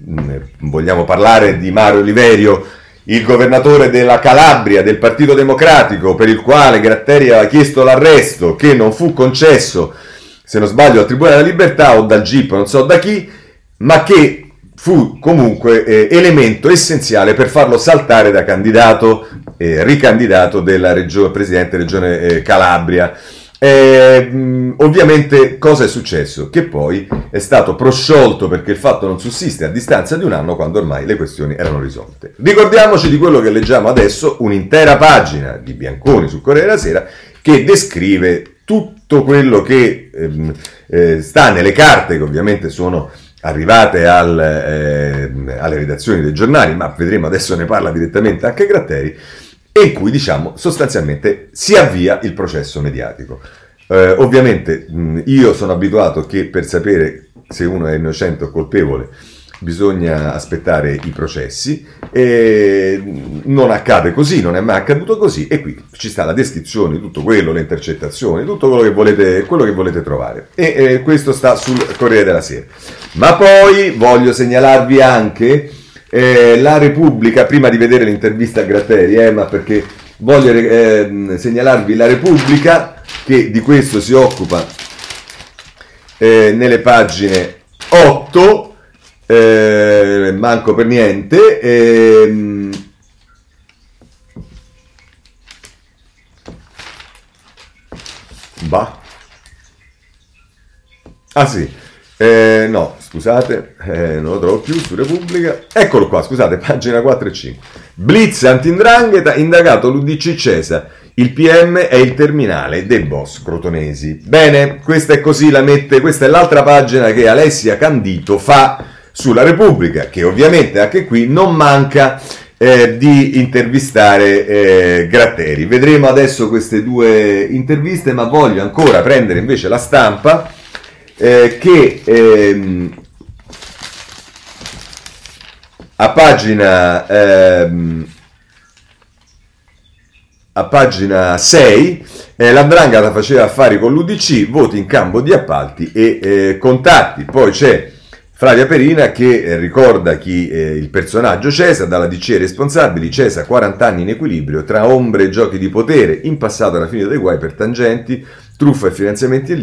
mm, vogliamo parlare di Mario Oliverio, il governatore della Calabria del Partito Democratico, per il quale Gratteri aveva chiesto l'arresto, che non fu concesso se non sbaglio, al Tribunale della Libertà o dal GIP, non so da chi, ma che fu comunque eh, elemento essenziale per farlo saltare da candidato, eh, ricandidato della regione, presidente regione eh, Calabria. Eh, ovviamente cosa è successo? Che poi è stato prosciolto perché il fatto non sussiste a distanza di un anno quando ormai le questioni erano risolte. Ricordiamoci di quello che leggiamo adesso, un'intera pagina di Bianconi su Corriere della Sera che descrive tutto quello che ehm, eh, sta nelle carte, che ovviamente sono arrivate al, eh, alle redazioni dei giornali, ma vedremo adesso ne parla direttamente anche Gratteri, e in cui diciamo sostanzialmente si avvia il processo mediatico. Eh, ovviamente mh, io sono abituato che per sapere se uno è innocente o colpevole bisogna aspettare i processi e non accade così, non è mai accaduto così e qui ci sta la descrizione di tutto quello, le intercettazioni, tutto quello che volete, quello che volete trovare e eh, questo sta sul Corriere della Sera. Ma poi voglio segnalarvi anche eh, la Repubblica, prima di vedere l'intervista a Gratteri, eh, ma perché voglio eh, segnalarvi la Repubblica che di questo si occupa eh, nelle pagine 8 eh, manco per niente. Ehm, bah. Ah sì, eh, no, scusate, eh, non lo trovo più su Repubblica. Eccolo qua, scusate, pagina 4 e 5. Blitz antindrangheta, indagato l'Udc Cesa. Il PM è il terminale dei boss crotonesi. Bene, questa è così, la mette, questa è l'altra pagina che Alessia Candito fa sulla Repubblica, che ovviamente anche qui non manca eh, di intervistare eh, Gratteri. Vedremo adesso queste due interviste, ma voglio ancora prendere invece la stampa eh, che ehm, a pagina, ehm, a pagina 6 eh, l'Andrangheta faceva affari con l'UDC, voti in campo di appalti e eh, contatti. Poi c'è Flavia Perina che eh, ricorda chi eh, il personaggio Cesa, dalla DC responsabili, Cesa 40 anni in equilibrio tra ombre e giochi di potere, in passato era finito dei guai per tangenti, truffa e finanziamenti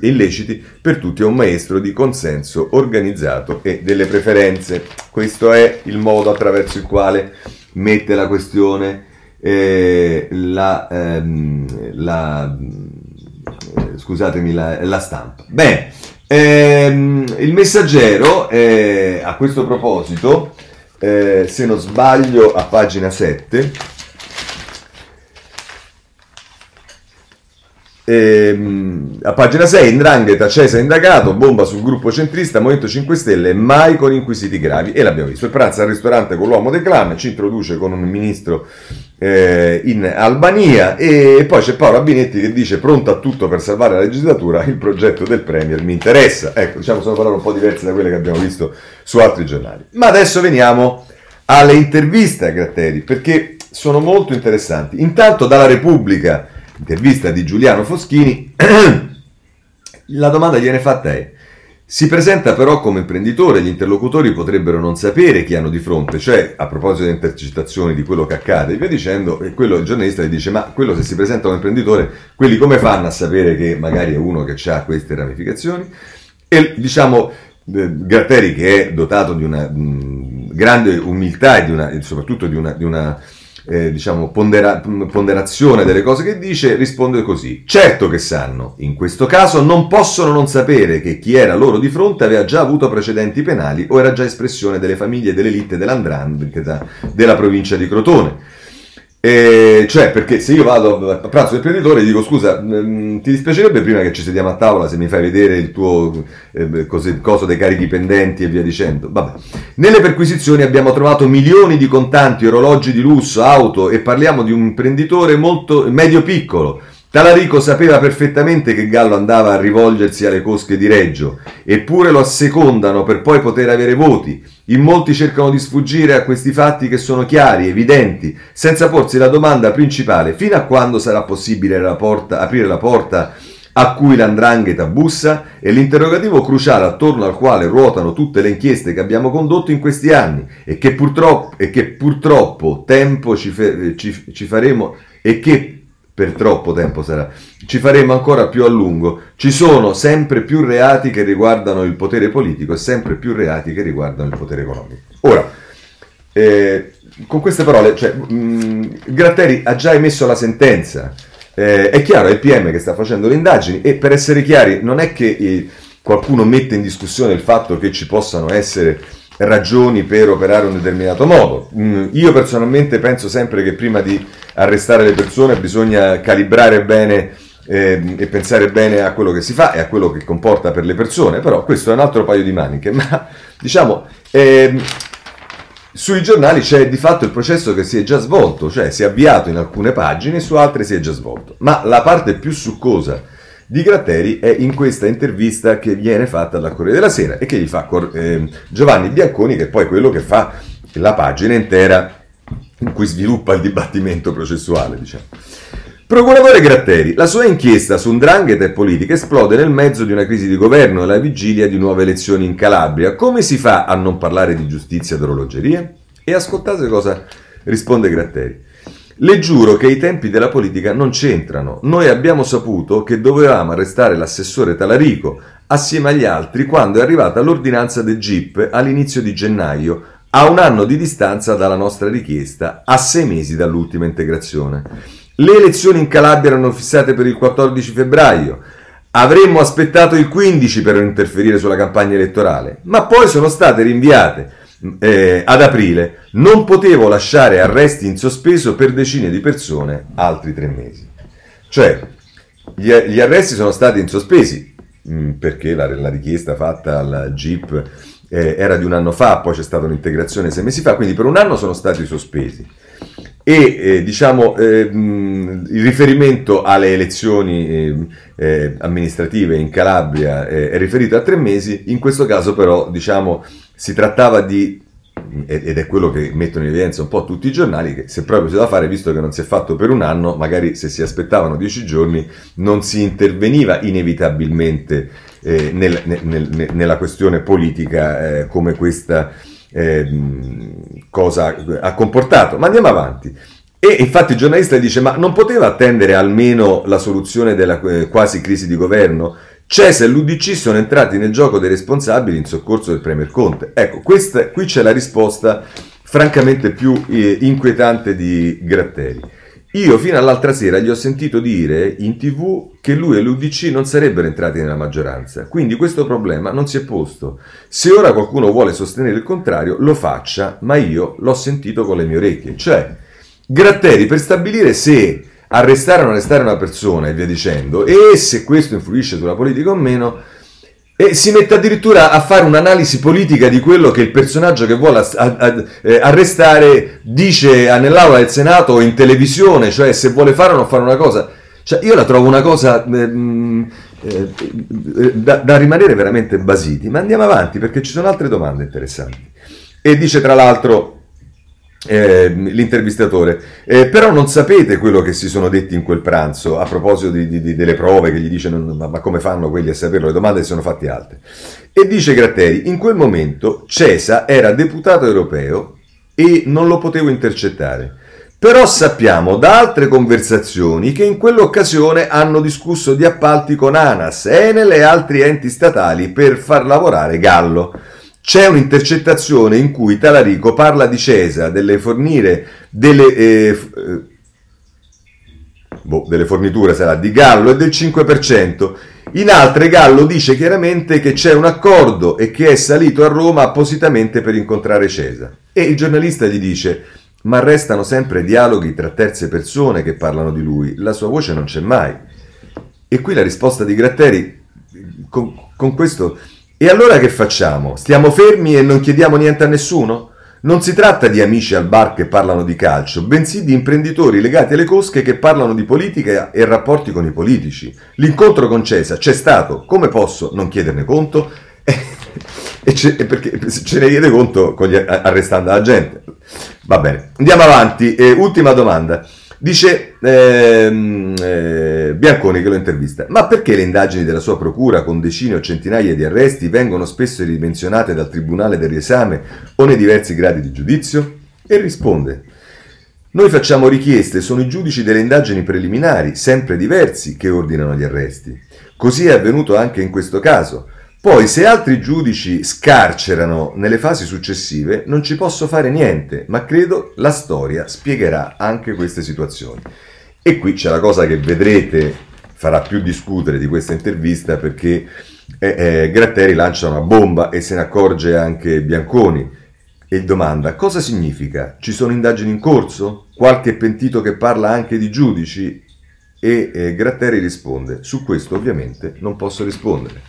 illeciti, per tutti è un maestro di consenso organizzato e delle preferenze. Questo è il modo attraverso il quale mette la questione eh, la, ehm, la, scusatemi, la, la stampa. Bene. Ehm, il messaggero, eh, a questo proposito, eh, se non sbaglio, a pagina 7, Ehm, a pagina 6, Indrangheta, Cesa indagato, bomba sul gruppo centrista, Movimento 5 Stelle, mai con inquisiti gravi. E l'abbiamo visto. Il pranzo al ristorante con l'uomo del clan, ci introduce con un ministro eh, in Albania e poi c'è Paolo Abinetti che dice pronto a tutto per salvare la legislatura, il progetto del Premier mi interessa. Ecco, diciamo sono parole un po' diverse da quelle che abbiamo visto su altri giornali. Ma adesso veniamo alle interviste a Gratteri, perché sono molto interessanti. Intanto dalla Repubblica intervista di Giuliano Foschini, la domanda viene fatta è, si presenta però come imprenditore, gli interlocutori potrebbero non sapere chi hanno di fronte, cioè a proposito delle intercettazioni di quello che accade, e via dicendo, e quello il giornalista gli dice, ma quello se si presenta come imprenditore, quelli come fanno a sapere che magari è uno che ha queste ramificazioni? E diciamo, eh, Gratteri che è dotato di una mh, grande umiltà e di una, soprattutto di una, di una eh, diciamo, pondera- ponderazione delle cose che dice, risponde così. Certo che sanno, in questo caso non possono non sapere che chi era loro di fronte aveva già avuto precedenti penali o era già espressione delle famiglie dell'elite dell'Andrangheta della provincia di Crotone. E cioè, perché se io vado a pranzo del imprenditore e dico scusa, mh, ti dispiacerebbe prima che ci sediamo a tavola se mi fai vedere il tuo eh, cose, coso dei carichi pendenti e via dicendo? Vabbè. Nelle perquisizioni abbiamo trovato milioni di contanti, orologi di lusso, auto e parliamo di un imprenditore molto medio-piccolo Talarico sapeva perfettamente che Gallo andava a rivolgersi alle cosche di Reggio, eppure lo assecondano per poi poter avere voti. In molti cercano di sfuggire a questi fatti che sono chiari, evidenti, senza porsi la domanda principale, fino a quando sarà possibile la porta, aprire la porta a cui l'andrangheta bussa e l'interrogativo cruciale attorno al quale ruotano tutte le inchieste che abbiamo condotto in questi anni e che purtroppo, e che purtroppo tempo ci, fe, ci, ci faremo e che per troppo tempo sarà. Ci faremo ancora più a lungo. Ci sono sempre più reati che riguardano il potere politico e sempre più reati che riguardano il potere economico. Ora, eh, con queste parole, cioè, mh, Gratteri ha già emesso la sentenza. Eh, è chiaro, è il PM che sta facendo le indagini e per essere chiari, non è che eh, qualcuno mette in discussione il fatto che ci possano essere ragioni per operare in un determinato modo. Mm, io personalmente penso sempre che prima di arrestare le persone bisogna calibrare bene eh, e pensare bene a quello che si fa e a quello che comporta per le persone, però questo è un altro paio di maniche, ma diciamo eh, sui giornali c'è di fatto il processo che si è già svolto, cioè si è avviato in alcune pagine, su altre si è già svolto, ma la parte più succosa di Gratteri è in questa intervista che viene fatta dal Corriere della Sera e che gli fa eh, Giovanni Bianconi, che è poi quello che fa la pagina intera in cui sviluppa il dibattimento processuale. Diciamo. Procuratore Gratteri, la sua inchiesta su ndrangheta e politica esplode nel mezzo di una crisi di governo e alla vigilia di nuove elezioni in Calabria. Come si fa a non parlare di giustizia ed orologeria? E ascoltate cosa risponde Gratteri. Le giuro che i tempi della politica non c'entrano. Noi abbiamo saputo che dovevamo arrestare l'assessore Talarico assieme agli altri quando è arrivata l'ordinanza del GIP all'inizio di gennaio, a un anno di distanza dalla nostra richiesta, a sei mesi dall'ultima integrazione. Le elezioni in Calabria erano fissate per il 14 febbraio. Avremmo aspettato il 15 per interferire sulla campagna elettorale, ma poi sono state rinviate eh, ad aprile, non potevo lasciare arresti in sospeso per decine di persone altri tre mesi. Cioè, gli, gli arresti sono stati in sospesi mh, mm, perché la, la, richiesta fatta al GIP eh, era di un anno fa, poi c'è stata un'integrazione sei mesi fa, quindi per un anno sono stati sospesi. E eh, diciamo mh, il riferimento alle elezioni eh, eh, amministrative in Calabria eh, è riferito a tre mesi, in questo caso però diciamo si trattava di ed è quello che mettono in evidenza un po' tutti i giornali, che se proprio si da fare, visto che non si è fatto per un anno, magari se si aspettavano dieci giorni non si interveniva inevitabilmente eh, nel, nel, nel, nella questione politica eh, come questa eh, cosa ha comportato. Ma andiamo avanti. E infatti il giornalista dice: Ma non poteva attendere almeno la soluzione della eh, quasi crisi di governo? CESA e l'UDC sono entrati nel gioco dei responsabili in soccorso del Premier Conte. Ecco, questa, qui c'è la risposta francamente più eh, inquietante di Gratteri. Io fino all'altra sera gli ho sentito dire in tv che lui e l'UDC non sarebbero entrati nella maggioranza, quindi questo problema non si è posto. Se ora qualcuno vuole sostenere il contrario, lo faccia, ma io l'ho sentito con le mie orecchie. Cioè, Gratteri per stabilire se arrestare o non arrestare una persona e via dicendo, e se questo influisce sulla politica o meno, e si mette addirittura a fare un'analisi politica di quello che il personaggio che vuole eh, arrestare dice nell'aula del Senato o in televisione, cioè se vuole fare o non fare una cosa. Cioè, io la trovo una cosa eh, eh, da, da rimanere veramente basiti, ma andiamo avanti perché ci sono altre domande interessanti. E dice tra l'altro eh, l'intervistatore, eh, però non sapete quello che si sono detti in quel pranzo a proposito di, di, di, delle prove che gli dice non, ma, ma, come fanno quelli a saperlo, le domande si sono fatte altre. E dice Gratteri, in quel momento Cesa era deputato europeo e non lo potevo intercettare. Però sappiamo da altre conversazioni che in quell'occasione hanno discusso di appalti con ANAS, Enel e altri enti statali per far lavorare Gallo. C'è un'intercettazione in cui Talarico parla di Cesa, delle fornire delle, eh, eh, boh, delle forniture sarà di Gallo e del 5%. In altre Gallo dice chiaramente che c'è un accordo e che è salito a Roma appositamente per incontrare Cesa. E il giornalista gli dice: Ma restano sempre dialoghi tra terze persone che parlano di lui, la sua voce non c'è mai. E qui la risposta di Gratteri, con, con questo e allora che facciamo? Stiamo fermi e non chiediamo niente a nessuno? Non si tratta di amici al bar che parlano di calcio, bensì di imprenditori legati alle cosche che parlano di politica e rapporti con i politici. L'incontro con Cesa c'è stato, come posso non chiederne conto? e, e perché ce ne chiede conto gli, arrestando la gente. Va bene, andiamo avanti. Eh, ultima domanda. Dice ehm, eh, Bianconi che lo intervista, ma perché le indagini della sua procura con decine o centinaia di arresti vengono spesso ridimensionate dal Tribunale del riesame o nei diversi gradi di giudizio? E risponde, noi facciamo richieste, sono i giudici delle indagini preliminari, sempre diversi, che ordinano gli arresti. Così è avvenuto anche in questo caso. Poi, se altri giudici scarcerano nelle fasi successive, non ci posso fare niente, ma credo la storia spiegherà anche queste situazioni. E qui c'è la cosa che vedrete farà più discutere di questa intervista perché eh, eh, Gratteri lancia una bomba e se ne accorge anche Bianconi e domanda cosa significa? Ci sono indagini in corso? Qualche pentito che parla anche di giudici? E eh, Gratteri risponde, su questo ovviamente non posso rispondere.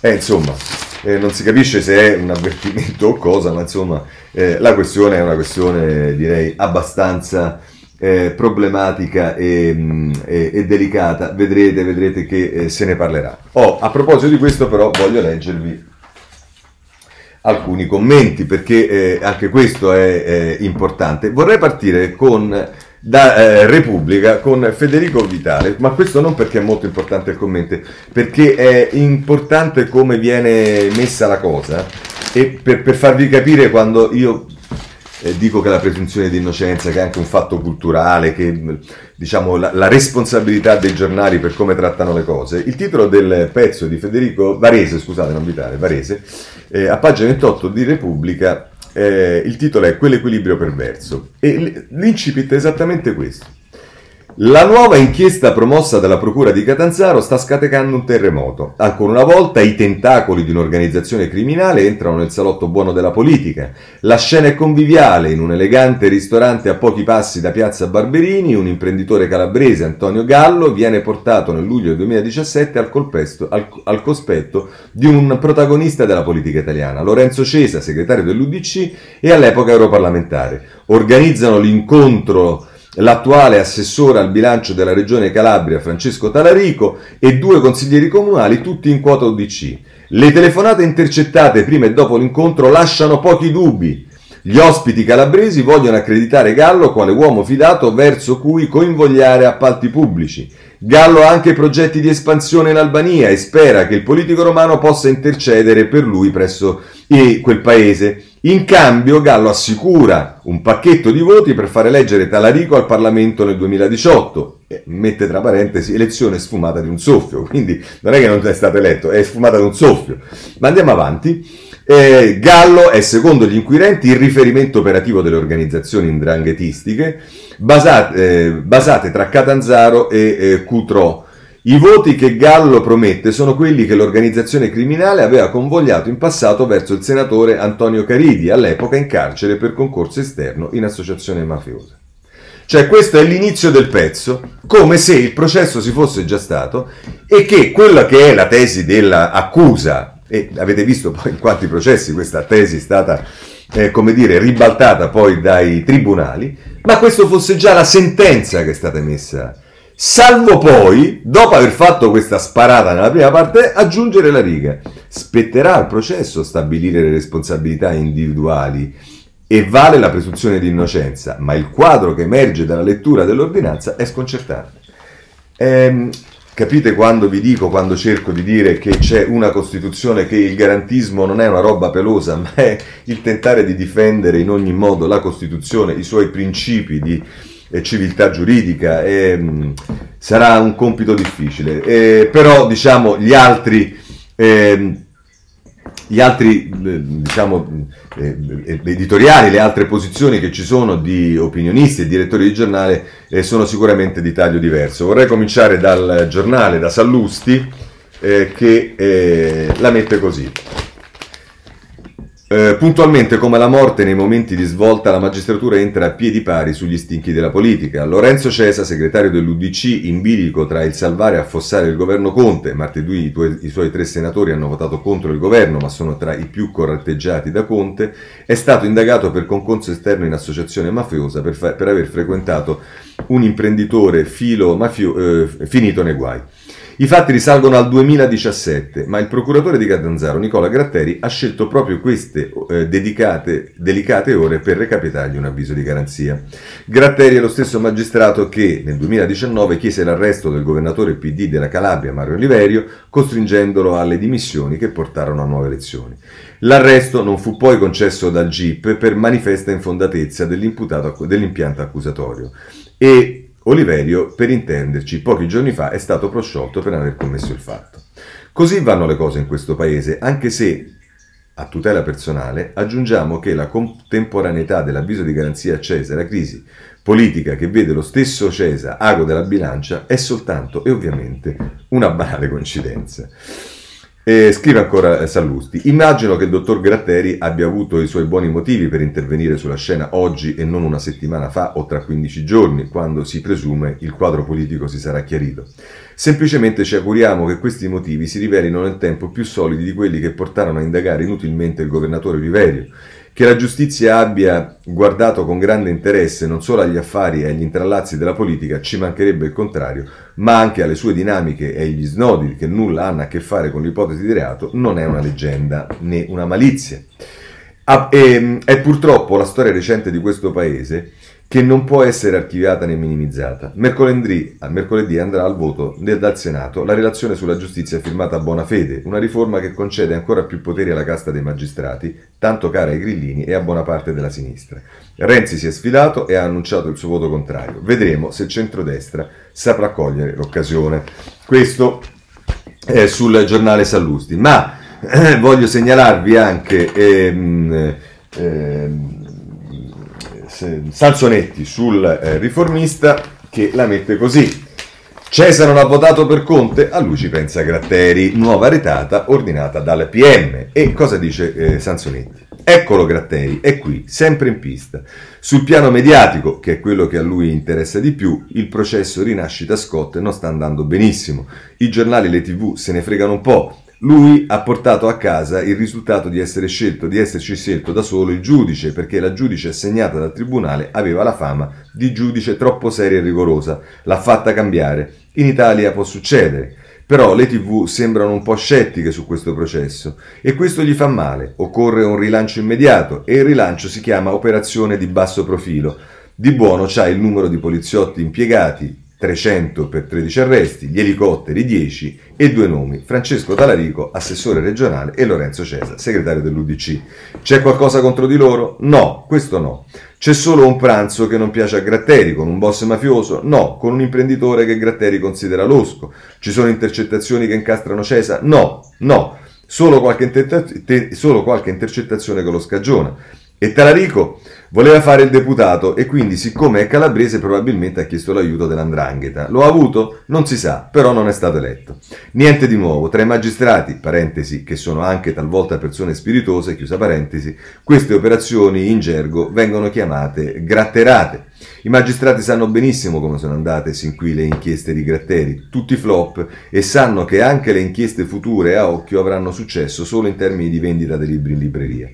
Eh, insomma, eh, non si capisce se è un avvertimento o cosa, ma insomma eh, la questione è una questione direi abbastanza eh, problematica e, mm, e, e, delicata. Vedrete, vedrete che eh, se ne parlerà. Oh, a proposito di questo però voglio leggervi alcuni commenti perché eh, anche questo è, è importante. Vorrei partire con da eh, Repubblica con Federico Vitale, ma questo non perché è molto importante il commento, perché è importante come viene messa la cosa e per, per farvi capire quando io eh, dico che la presunzione di innocenza, che è anche un fatto culturale, che diciamo la, la, responsabilità dei giornali per come trattano le cose, il titolo del pezzo di Federico Varese, scusate non Vitale, Varese, eh, a pagina 28 di Repubblica eh, il titolo è Quell'equilibrio perverso e l'incipit è esattamente questo. La nuova inchiesta promossa dalla Procura di Catanzaro sta scatenando un terremoto. Ancora una volta i tentacoli di un'organizzazione criminale entrano nel salotto buono della politica. La scena è conviviale. In un elegante ristorante a pochi passi da Piazza Barberini, un imprenditore calabrese, Antonio Gallo, viene portato nel luglio 2017 al, colpesto, al, al cospetto di un protagonista della politica italiana, Lorenzo Cesa, segretario dell'UDC e all'epoca europarlamentare. Organizzano l'incontro l'attuale assessore al bilancio della regione Calabria Francesco Talarico e due consiglieri comunali, tutti in quota UDC. Le telefonate intercettate prima e dopo l'incontro lasciano pochi dubbi. Gli ospiti calabresi vogliono accreditare Gallo quale uomo fidato verso cui coinvogliare appalti pubblici. Gallo ha anche progetti di espansione in Albania e spera che il politico romano possa intercedere per lui presso quel paese. In cambio, Gallo assicura un pacchetto di voti per fare eleggere Talarico al Parlamento nel 2018. E mette tra parentesi elezione sfumata di un soffio, quindi non è che non è stato eletto, è sfumata di un soffio. Ma andiamo avanti. Eh, Gallo è secondo gli inquirenti il riferimento operativo delle organizzazioni indranghetistiche basate, eh, basate tra Catanzaro e eh, Cutro. I voti che Gallo promette sono quelli che l'organizzazione criminale aveva convogliato in passato verso il senatore Antonio Caridi, all'epoca in carcere per concorso esterno in associazione mafiosa. Cioè questo è l'inizio del pezzo, come se il processo si fosse già stato e che quella che è la tesi dell'accusa e avete visto poi in quanti processi questa tesi è stata, eh, come dire, ribaltata poi dai tribunali, ma questo fosse già la sentenza che è stata emessa. Salvo poi, dopo aver fatto questa sparata nella prima parte, aggiungere la riga. Spetterà al processo stabilire le responsabilità individuali e vale la presunzione di innocenza, ma il quadro che emerge dalla lettura dell'ordinanza è sconcertante. Ehm, Capite quando vi dico, quando cerco di dire che c'è una Costituzione, che il garantismo non è una roba pelosa, ma è il tentare di difendere in ogni modo la Costituzione, i suoi principi di civiltà giuridica. E, mm, sarà un compito difficile. Eh, però, diciamo, gli altri... Eh, gli altri diciamo, eh, editoriali, le altre posizioni che ci sono di opinionisti e direttori di giornale eh, sono sicuramente di taglio diverso. Vorrei cominciare dal giornale, da Sallusti, eh, che eh, la mette così. Eh, puntualmente come la morte nei momenti di svolta la magistratura entra a piedi pari sugli stinchi della politica. Lorenzo Cesa, segretario dell'UDC, in bilico tra il salvare e affossare il governo Conte, martedì i, tuoi, i, suoi tre senatori hanno votato contro il governo ma sono tra i più corretteggiati da Conte, è stato indagato per concorso esterno in associazione mafiosa per, fa- per aver frequentato un imprenditore filo mafio- eh, finito nei guai. I fatti risalgono al 2017, ma il procuratore di Catanzaro, Nicola Gratteri, ha scelto proprio queste eh, dedicate, delicate ore per recapitargli un avviso di garanzia. Gratteri è lo stesso magistrato che nel 2019 chiese l'arresto del governatore PD della Calabria, Mario Oliverio, costringendolo alle dimissioni che portarono a nuove elezioni. L'arresto non fu poi concesso dal GIP per manifesta infondatezza dell'impianto accusatorio e Oliverio, per intenderci, pochi giorni fa è stato prosciolto per aver commesso il fatto. Così vanno le cose in questo paese, anche se, a tutela personale, aggiungiamo che la contemporaneità dell'avviso di garanzia a Cesare, la crisi politica che vede lo stesso Cesa ago della bilancia, è soltanto e ovviamente una banale coincidenza. E scrive ancora Sallusti, immagino che il dottor Gratteri abbia avuto i suoi buoni motivi per intervenire sulla scena oggi e non una settimana fa o tra 15 giorni, quando si presume il quadro politico si sarà chiarito. Semplicemente ci auguriamo che questi motivi si rivelino nel tempo più solidi di quelli che portarono a indagare inutilmente il governatore Oliverio che la giustizia abbia guardato con grande interesse non solo agli affari e agli intrallazzi della politica, ci mancherebbe il contrario, ma anche alle sue dinamiche e agli snodi che nulla hanno a che fare con l'ipotesi di reato, non è una leggenda né una malizia. Ah, e, è purtroppo la storia recente di questo paese che non può essere archiviata né minimizzata. Mercoledì, mercoledì andrà al voto dal Senato la relazione sulla giustizia firmata a buona fede, una riforma che concede ancora più poteri alla casta dei magistrati, tanto cara ai grillini e a buona parte della sinistra. Renzi si è sfidato e ha annunciato il suo voto contrario. Vedremo se il centrodestra saprà cogliere l'occasione. Questo è sul giornale Sallusti. Ma eh, voglio segnalarvi anche... Ehm, ehm, Salzonetti sul eh, riformista che la mette così. Cesare non ha votato per Conte, a lui ci pensa Gratteri, nuova retata ordinata dal PM. E cosa dice eh, Sansonetti? Eccolo Gratteri, è qui, sempre in pista. Sul piano mediatico, che è quello che a lui interessa di più, il processo rinascita Scott non sta andando benissimo. I giornali e le tv se ne fregano un po', lui ha portato a casa il risultato di scelto, di esserci scelto da solo il giudice, perché la giudice assegnata dal tribunale aveva la fama di giudice troppo seria e rigorosa. L'ha fatta cambiare. In Italia può succedere. Però le tv sembrano un po' scettiche su questo processo e questo gli fa male. Occorre un rilancio immediato e il rilancio si chiama operazione di basso profilo. Di buono c'ha il numero di poliziotti impiegati, 300 per 13 arresti, gli elicotteri 10 e due nomi, Francesco Talarico, assessore regionale, e Lorenzo Cesa, segretario dell'UDC. C'è qualcosa contro di loro? No, questo no. C'è solo un pranzo che non piace a Gratteri, con un boss mafioso? No, con un imprenditore che Gratteri considera losco. Ci sono intercettazioni che incastrano Cesa? No, no. Solo qualche, inter- solo qualche intercettazione che lo scagiona. E Talarico? Voleva fare il deputato e quindi, siccome è calabrese, probabilmente ha chiesto l'aiuto dell'andrangheta. Lo ha avuto? Non si sa, però non è stato eletto. Niente di nuovo. Tra i magistrati, parentesi, che sono anche talvolta persone spiritose, chiusa parentesi, queste operazioni in gergo vengono chiamate gratterate. I magistrati sanno benissimo come sono andate sin qui le inchieste di Gratteri, tutti flop, e sanno che anche le inchieste future a occhio avranno successo solo in termini di vendita dei libri in libreria.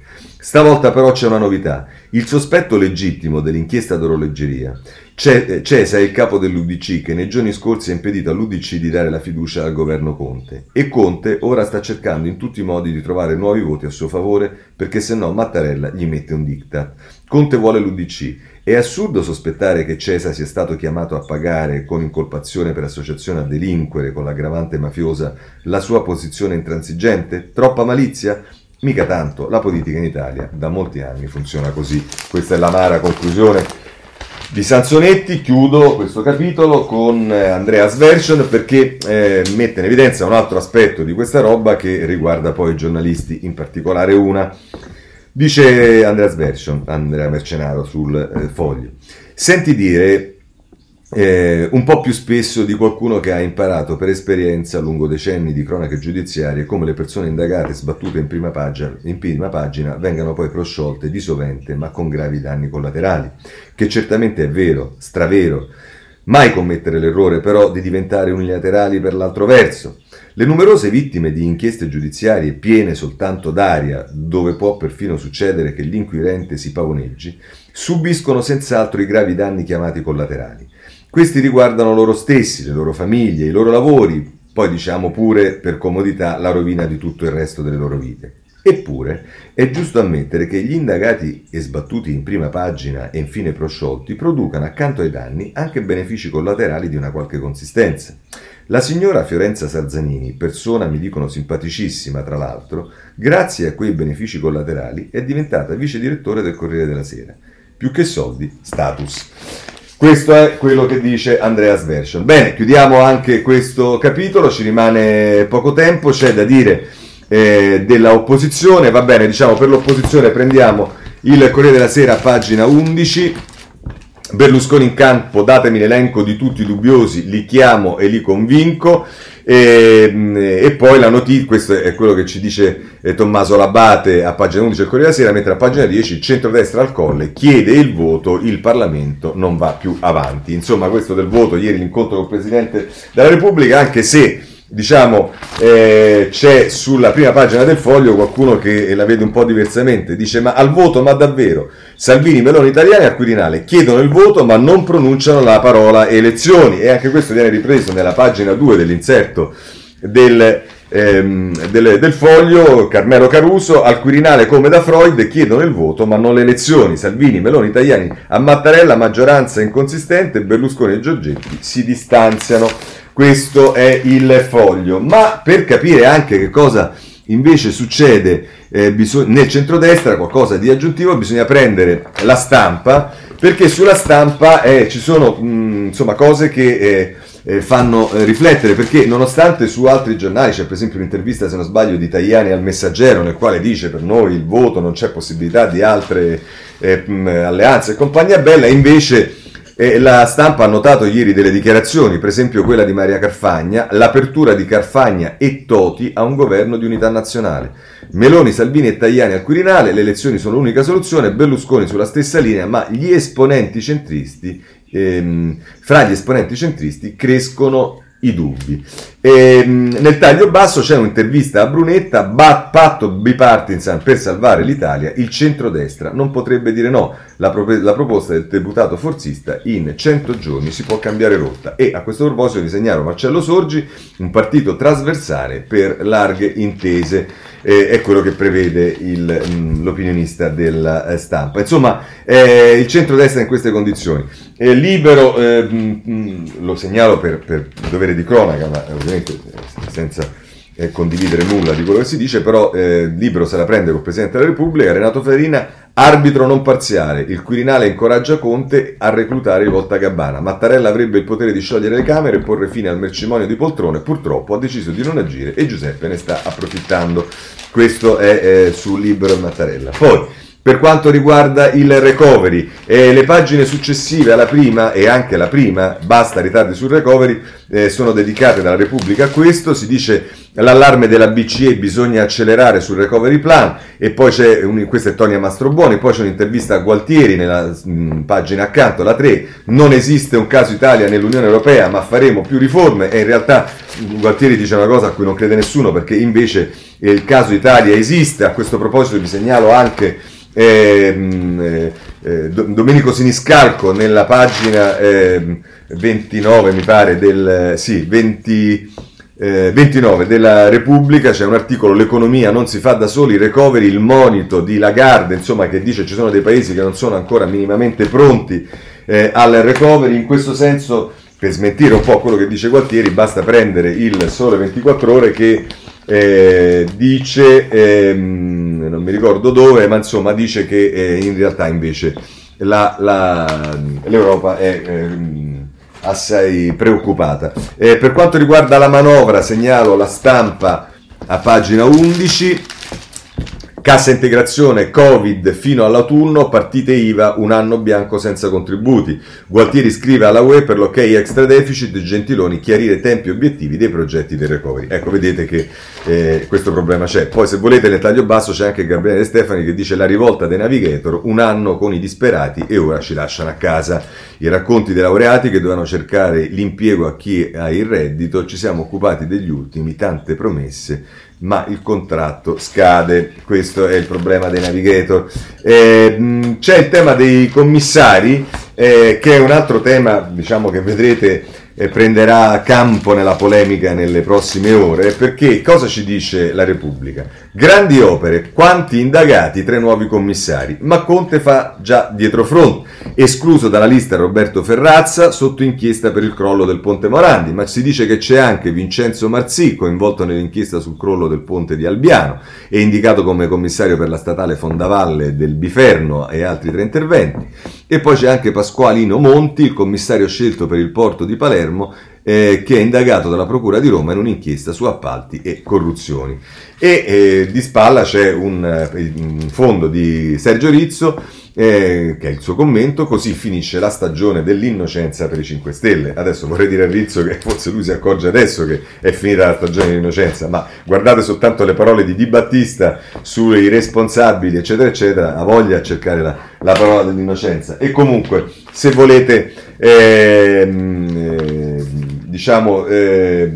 Stavolta però c'è una novità. Il sospetto legittimo dell'inchiesta d'orologeria. Cesa è il capo dell'UDC che nei giorni scorsi ha impedito all'UDC di dare la fiducia al governo Conte. E Conte ora sta cercando in tutti i modi di trovare nuovi voti a suo favore perché se no Mattarella gli mette un diktat. Conte vuole l'UDC. È assurdo sospettare che Cesa sia stato chiamato a pagare con incolpazione per associazione a delinquere con l'aggravante mafiosa la sua posizione intransigente? Troppa malizia? Mica tanto, la politica in Italia da molti anni funziona così. Questa è l'amara conclusione di Sansonetti. Chiudo questo capitolo con eh, Andrea Sversion perché eh, mette in evidenza un altro aspetto di questa roba che riguarda poi i giornalisti, in particolare una. Dice Andrea Sversion, Andrea Mercenaro sul eh, foglio. Senti dire eh, un po' più spesso di qualcuno che ha imparato per esperienza lungo decenni di cronache giudiziarie come le persone indagate sbattute in prima, pagina, in prima pagina vengano poi prosciolte di sovente ma con gravi danni collaterali, che certamente è vero, stravero, mai commettere l'errore però di diventare unilaterali per l'altro verso. Le numerose vittime di inchieste giudiziarie piene soltanto d'aria, dove può perfino succedere che l'inquirente si pavoneggi, subiscono senz'altro i gravi danni chiamati collaterali. Questi riguardano loro stessi, le loro famiglie, i loro lavori, poi diciamo pure per comodità la rovina di tutto il resto delle loro vite. Eppure è giusto ammettere che gli indagati e sbattuti in prima pagina e infine prosciolti producano accanto ai danni anche benefici collaterali di una qualche consistenza. La signora Fiorenza Sarzanini, persona mi dicono simpaticissima tra l'altro, grazie a quei benefici collaterali è diventata vice direttore del Corriere della Sera. Più che soldi, status. Questo è quello che dice Andreas Version. Bene, chiudiamo anche questo capitolo, ci rimane poco tempo, c'è da dire eh, della opposizione, va bene, diciamo per l'opposizione prendiamo il Corriere della Sera, pagina 11, Berlusconi in campo, datemi l'elenco di tutti i dubbiosi, li chiamo e li convinco. E, mm, e, poi la notizia, questo è quello che ci dice eh, Tommaso Labate a pagina 11 del Corriere della Sera, mentre a pagina 10 il centrodestra al colle chiede il voto, il Parlamento non va più avanti. Insomma, questo del voto, ieri l'incontro col Presidente della Repubblica, anche se diciamo, eh, c'è sulla prima pagina del foglio qualcuno che la vede un po' diversamente, dice ma al voto, ma davvero? Salvini, Meloni, Italiani al Quirinale chiedono il voto ma non pronunciano la parola elezioni e anche questo viene ripreso nella pagina 2 dell'inserto del, ehm, del, del foglio, Carmelo Caruso, al Quirinale come da Freud chiedono il voto ma non le elezioni, Salvini, Meloni, Italiani a Mattarella, maggioranza inconsistente, Berlusconi e Giorgetti si distanziano. Questo è il foglio. Ma per capire anche che cosa invece succede eh, bisog- nel centrodestra, qualcosa di aggiuntivo, bisogna prendere la stampa, perché sulla stampa eh, ci sono mh, insomma, cose che eh, eh fanno eh, riflettere, perché nonostante su altri giornali c'è per esempio un'intervista, se non sbaglio, di Tajani al Messaggero, nel quale dice per noi il voto non c'è possibilità di altre eh, alleanze e compagnia bella, invece e la stampa ha notato ieri delle dichiarazioni, per esempio quella di Maria Carfagna, l'apertura di Carfagna e Toti a un governo di unità nazionale. Meloni, Salvini e Tajani al Quirinale, le elezioni sono l'unica soluzione, Berlusconi sulla stessa linea, ma gli esponenti centristi, ehm, fra gli esponenti centristi crescono i dubbi. E E, nel taglio basso c'è un'intervista a Brunetta, bat, patto bipartisan per salvare l'Italia, il centrodestra non potrebbe dire no, la, pro- la, proposta del deputato forzista in 100 giorni si può cambiare rotta e a questo proposito vi segnalo Marcello Sorgi, un partito trasversale per larghe intese eh, è quello che prevede il, mh, l'opinionista della eh, stampa. Insomma, eh, il centrodestra in queste condizioni. Libero, eh, mh, mm, lo segnalo per, per, dovere di cronaca, ma ovviamente eh, senza eh, condividere nulla di quello che si dice, però libero se la prende col Presidente della Repubblica, Renato Farina Arbitro non parziale, il Quirinale incoraggia Conte a reclutare il Volta Gabbana. Mattarella avrebbe il potere di sciogliere le Camere e porre fine al mercimonio di poltrone, purtroppo ha deciso di non agire e Giuseppe ne sta approfittando. Questo è eh, sul libro Mattarella. Poi, per quanto riguarda il recovery, eh, le pagine successive alla prima e anche la prima, basta ritardi sul recovery, eh, sono dedicate dalla Repubblica a questo, si dice l'allarme della BCE bisogna accelerare sul recovery plan e poi c'è, un, questa è Tonia Mastrobuoni, poi c'è un'intervista a Gualtieri nella mh, mm, pagina accanto, la 3, non esiste un caso Italia nell'Unione Europea ma faremo più riforme. E in realtà mm, Gualtieri dice una cosa a cui non crede nessuno perché invece il caso Italia esiste, a questo proposito vi segnalo anche eh, eh, Domenico Siniscalco nella pagina 29 ehm, mi pare del sì, 20 eh, 29 della Repubblica c'è un articolo L'economia non si fa da soli, recovery, il monito di Lagarde, insomma che dice ci sono dei paesi che non sono ancora minimamente pronti eh, al recovery, in questo senso per smentire un po' quello che dice Gualtieri basta prendere il Sole 24 ore che eh, dice, ehm, mi ricordo dove, ma insomma dice che eh, in realtà invece la, la, l'Europa è... Eh, assai preoccupata. Eh, per quanto riguarda la manovra, segnalo la stampa a pagina 11. Cassa integrazione Covid fino all'autunno, partite IVA, un anno bianco senza contributi. Gualtieri scrive alla UE per l'ok extra deficit, Gentiloni chiarire tempi e obiettivi dei progetti del recovery. Ecco, vedete che eh, questo problema c'è. Poi se volete nel taglio basso c'è anche Gabriele Stefani che dice la rivolta dei navigator, un anno con i disperati e ora ci lasciano a casa. I racconti dei laureati che dovevano cercare l'impiego a chi ha il reddito, ci siamo occupati degli ultimi, tante promesse ma il contratto scade, questo è il problema dei navigator. Eh, c'è il tema dei commissari, eh, che è un altro tema diciamo, che vedrete prenderà campo nella polemica nelle prossime ore, perché cosa ci dice la Repubblica? Grandi opere, quanti indagati, tre nuovi commissari, ma Conte fa già dietro front, escluso dalla lista Roberto Ferrazza sotto inchiesta per il crollo del ponte Morandi, ma si dice che c'è anche Vincenzo Marzì coinvolto nell'inchiesta sul crollo del ponte di Albiano e indicato come commissario per la statale Fondavalle del Biferno e altri tre interventi. E poi c'è anche Pasqualino Monti, il commissario scelto per il porto di Palermo, eh, che è indagato dalla Procura di Roma in un'inchiesta su appalti e corruzioni. E eh, di spalla c'è un, eh, un fondo di Sergio Rizzo eh, che è il suo commento, così finisce la stagione dell'innocenza per i 5 Stelle. Adesso vorrei dire a Rizzo che forse lui si accorge adesso che è finita la stagione dell'innocenza, ma guardate soltanto le parole di Di Battista sui responsabili, eccetera, eccetera, ha voglia a cercare la, la parola dell'innocenza. E comunque, se volete, ehm, eh, diciamo... Eh,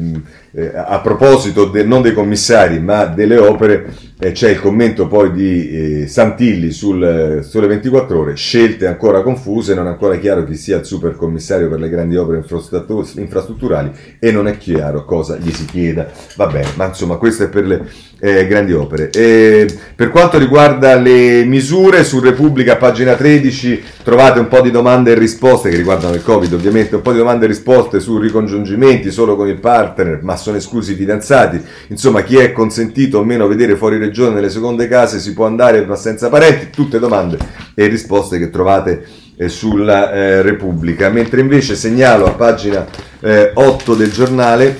eh, a proposito de, non dei commissari ma delle opere, c'è il commento poi di eh, Santilli sul eh, Sole 24 Ore, scelte ancora confuse, non è ancora chiaro chi sia il super commissario per le grandi opere infrastrutturali e non è chiaro cosa gli si chieda. Va bene, ma insomma questo è per le eh, grandi opere. E per quanto riguarda le misure, su Repubblica, pagina 13, trovate un po' di domande e risposte che riguardano il Covid, ovviamente, un po' di domande e risposte su ricongiungimenti solo con il partner, ma sono esclusi i fidanzati. Insomma, chi è consentito o meno vedere fuori regione nelle seconde case si può andare senza parenti, tutte domande e risposte che trovate eh, sulla eh, Repubblica. Mentre invece segnalo a pagina 8 eh, del giornale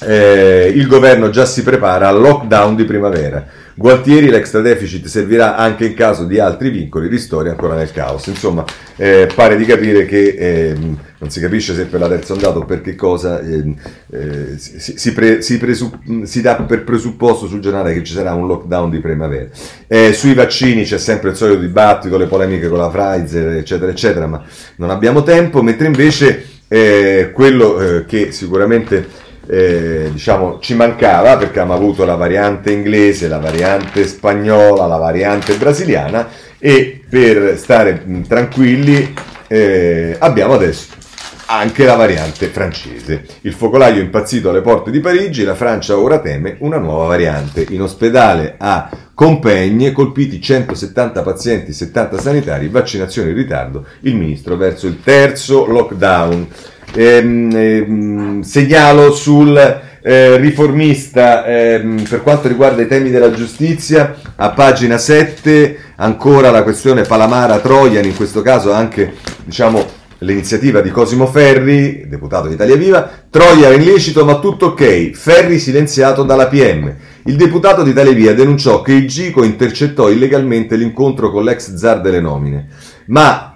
eh, il governo già si prepara al lockdown di primavera. Gualtieri, l'extra deficit servirà anche in caso di altri vincoli, ristori ancora nel caos. Insomma, eh, pare di capire che eh, non si capisce se per la terza ondata o per che cosa ehm, eh, si, si, pre, si, presupp- si, dà per presupposto sul giornale che ci sarà un lockdown di primavera. Eh, sui vaccini c'è sempre il solito dibattito, le polemiche con la Pfizer, eccetera, eccetera, ma non abbiamo tempo, mentre invece eh, quello eh, che sicuramente eh, diciamo, ci mancava perché abbiamo avuto la variante inglese, la variante spagnola, la variante brasiliana e per stare mh, tranquilli eh, abbiamo adesso anche la variante francese. Il focolaio è impazzito alle porte di Parigi, la Francia ora teme una nuova variante. In ospedale a Compegne, colpiti 170 pazienti, 70 sanitari, vaccinazione in ritardo, il ministro verso il terzo lockdown. Ehm, ehm, segnalo sul eh, riformista ehm, per quanto riguarda i temi della giustizia, a pagina 7 ancora la questione Palamara-Trojan, in questo caso anche diciamo l'iniziativa di Cosimo Ferri, deputato di Italia Viva, Troia era illecito ma tutto ok, Ferri silenziato dalla PM. Il deputato di Italia Viva denunciò che il Gico intercettò illegalmente l'incontro con l'ex zar delle nomine, ma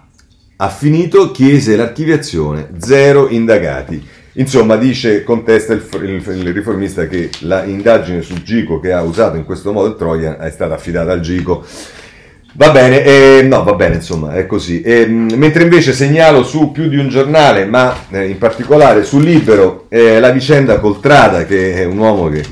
ha finito, chiese l'archiviazione, zero indagati. Insomma, dice, contesta il, il, il riformista che l'indagine sul Gico che ha usato in questo modo il Troia è stata affidata al Gico. Va bene, eh, no, va bene, insomma, è così. Eh, mentre invece segnalo su più di un giornale, ma eh, in particolare su Libero, eh, la vicenda Coltrada, che è un uomo che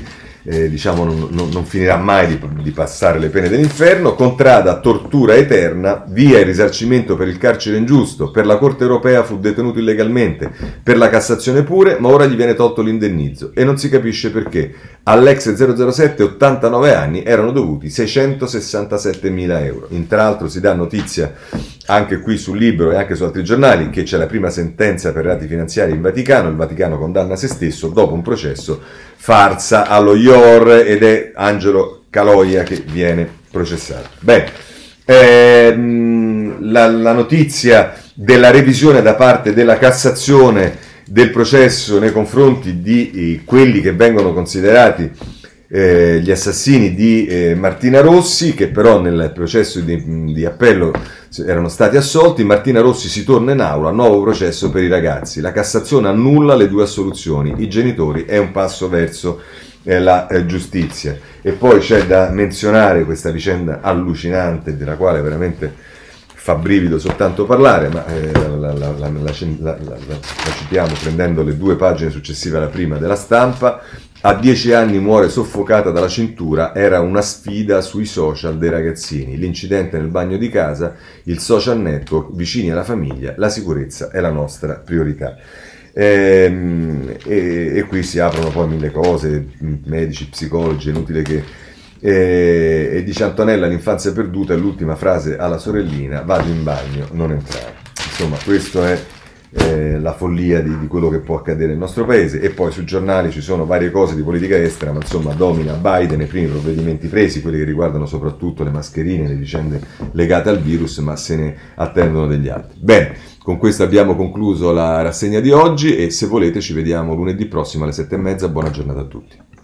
eh, diciamo non, non, non, finirà mai di, di, passare le pene dell'inferno, Contrada tortura eterna, via il risarcimento per il carcere ingiusto, per la Corte europea fu detenuto illegalmente, per la Cassazione pure, ma ora gli viene tolto l'indennizzo e non si capisce perché. All'ex 007 89 anni erano dovuti 667 mila euro. Intra si dà notizia anche qui sul libro e anche su altri giornali che c'è la prima sentenza per reati finanziari in Vaticano, il Vaticano condanna se stesso dopo un processo farsa allo IOR ed è Angelo Caloia che viene processato. Bene, ehm, la, la notizia della revisione da parte della Cassazione del processo nei confronti di eh, quelli che vengono considerati eh, gli assassini di eh, Martina Rossi, che però nel processo di, di, appello erano stati assolti. Martina Rossi si torna in aula, nuovo processo per i ragazzi. La Cassazione annulla le due assoluzioni. I genitori è un passo verso eh, la eh, giustizia. E poi c'è da menzionare questa vicenda allucinante, della quale veramente fa brivido soltanto parlare, ma eh, la, la, la, la, citiamo prendendo le due pagine successive alla prima della stampa. A dieci anni muore soffocata dalla cintura, era una sfida sui social dei ragazzini. L'incidente nel bagno di casa, il social network, vicini alla famiglia, la sicurezza è la nostra priorità. E, ehm, e, e qui si aprono poi mille cose, medici, psicologi, è inutile che... E, e dice Antonella, l'infanzia perduta è l'ultima frase alla sorellina, vado in bagno, non entrare. Insomma, questo è eh, la follia di, di, quello che può accadere nel nostro paese e poi sui giornali ci sono varie cose di politica estera, ma insomma domina Biden i primi provvedimenti presi, quelli che riguardano soprattutto le mascherine, le vicende legate al virus, ma se ne attendono degli altri. Bene, con questo abbiamo concluso la rassegna di oggi e se volete ci vediamo lunedì prossimo alle sette e mezza, buona giornata a tutti.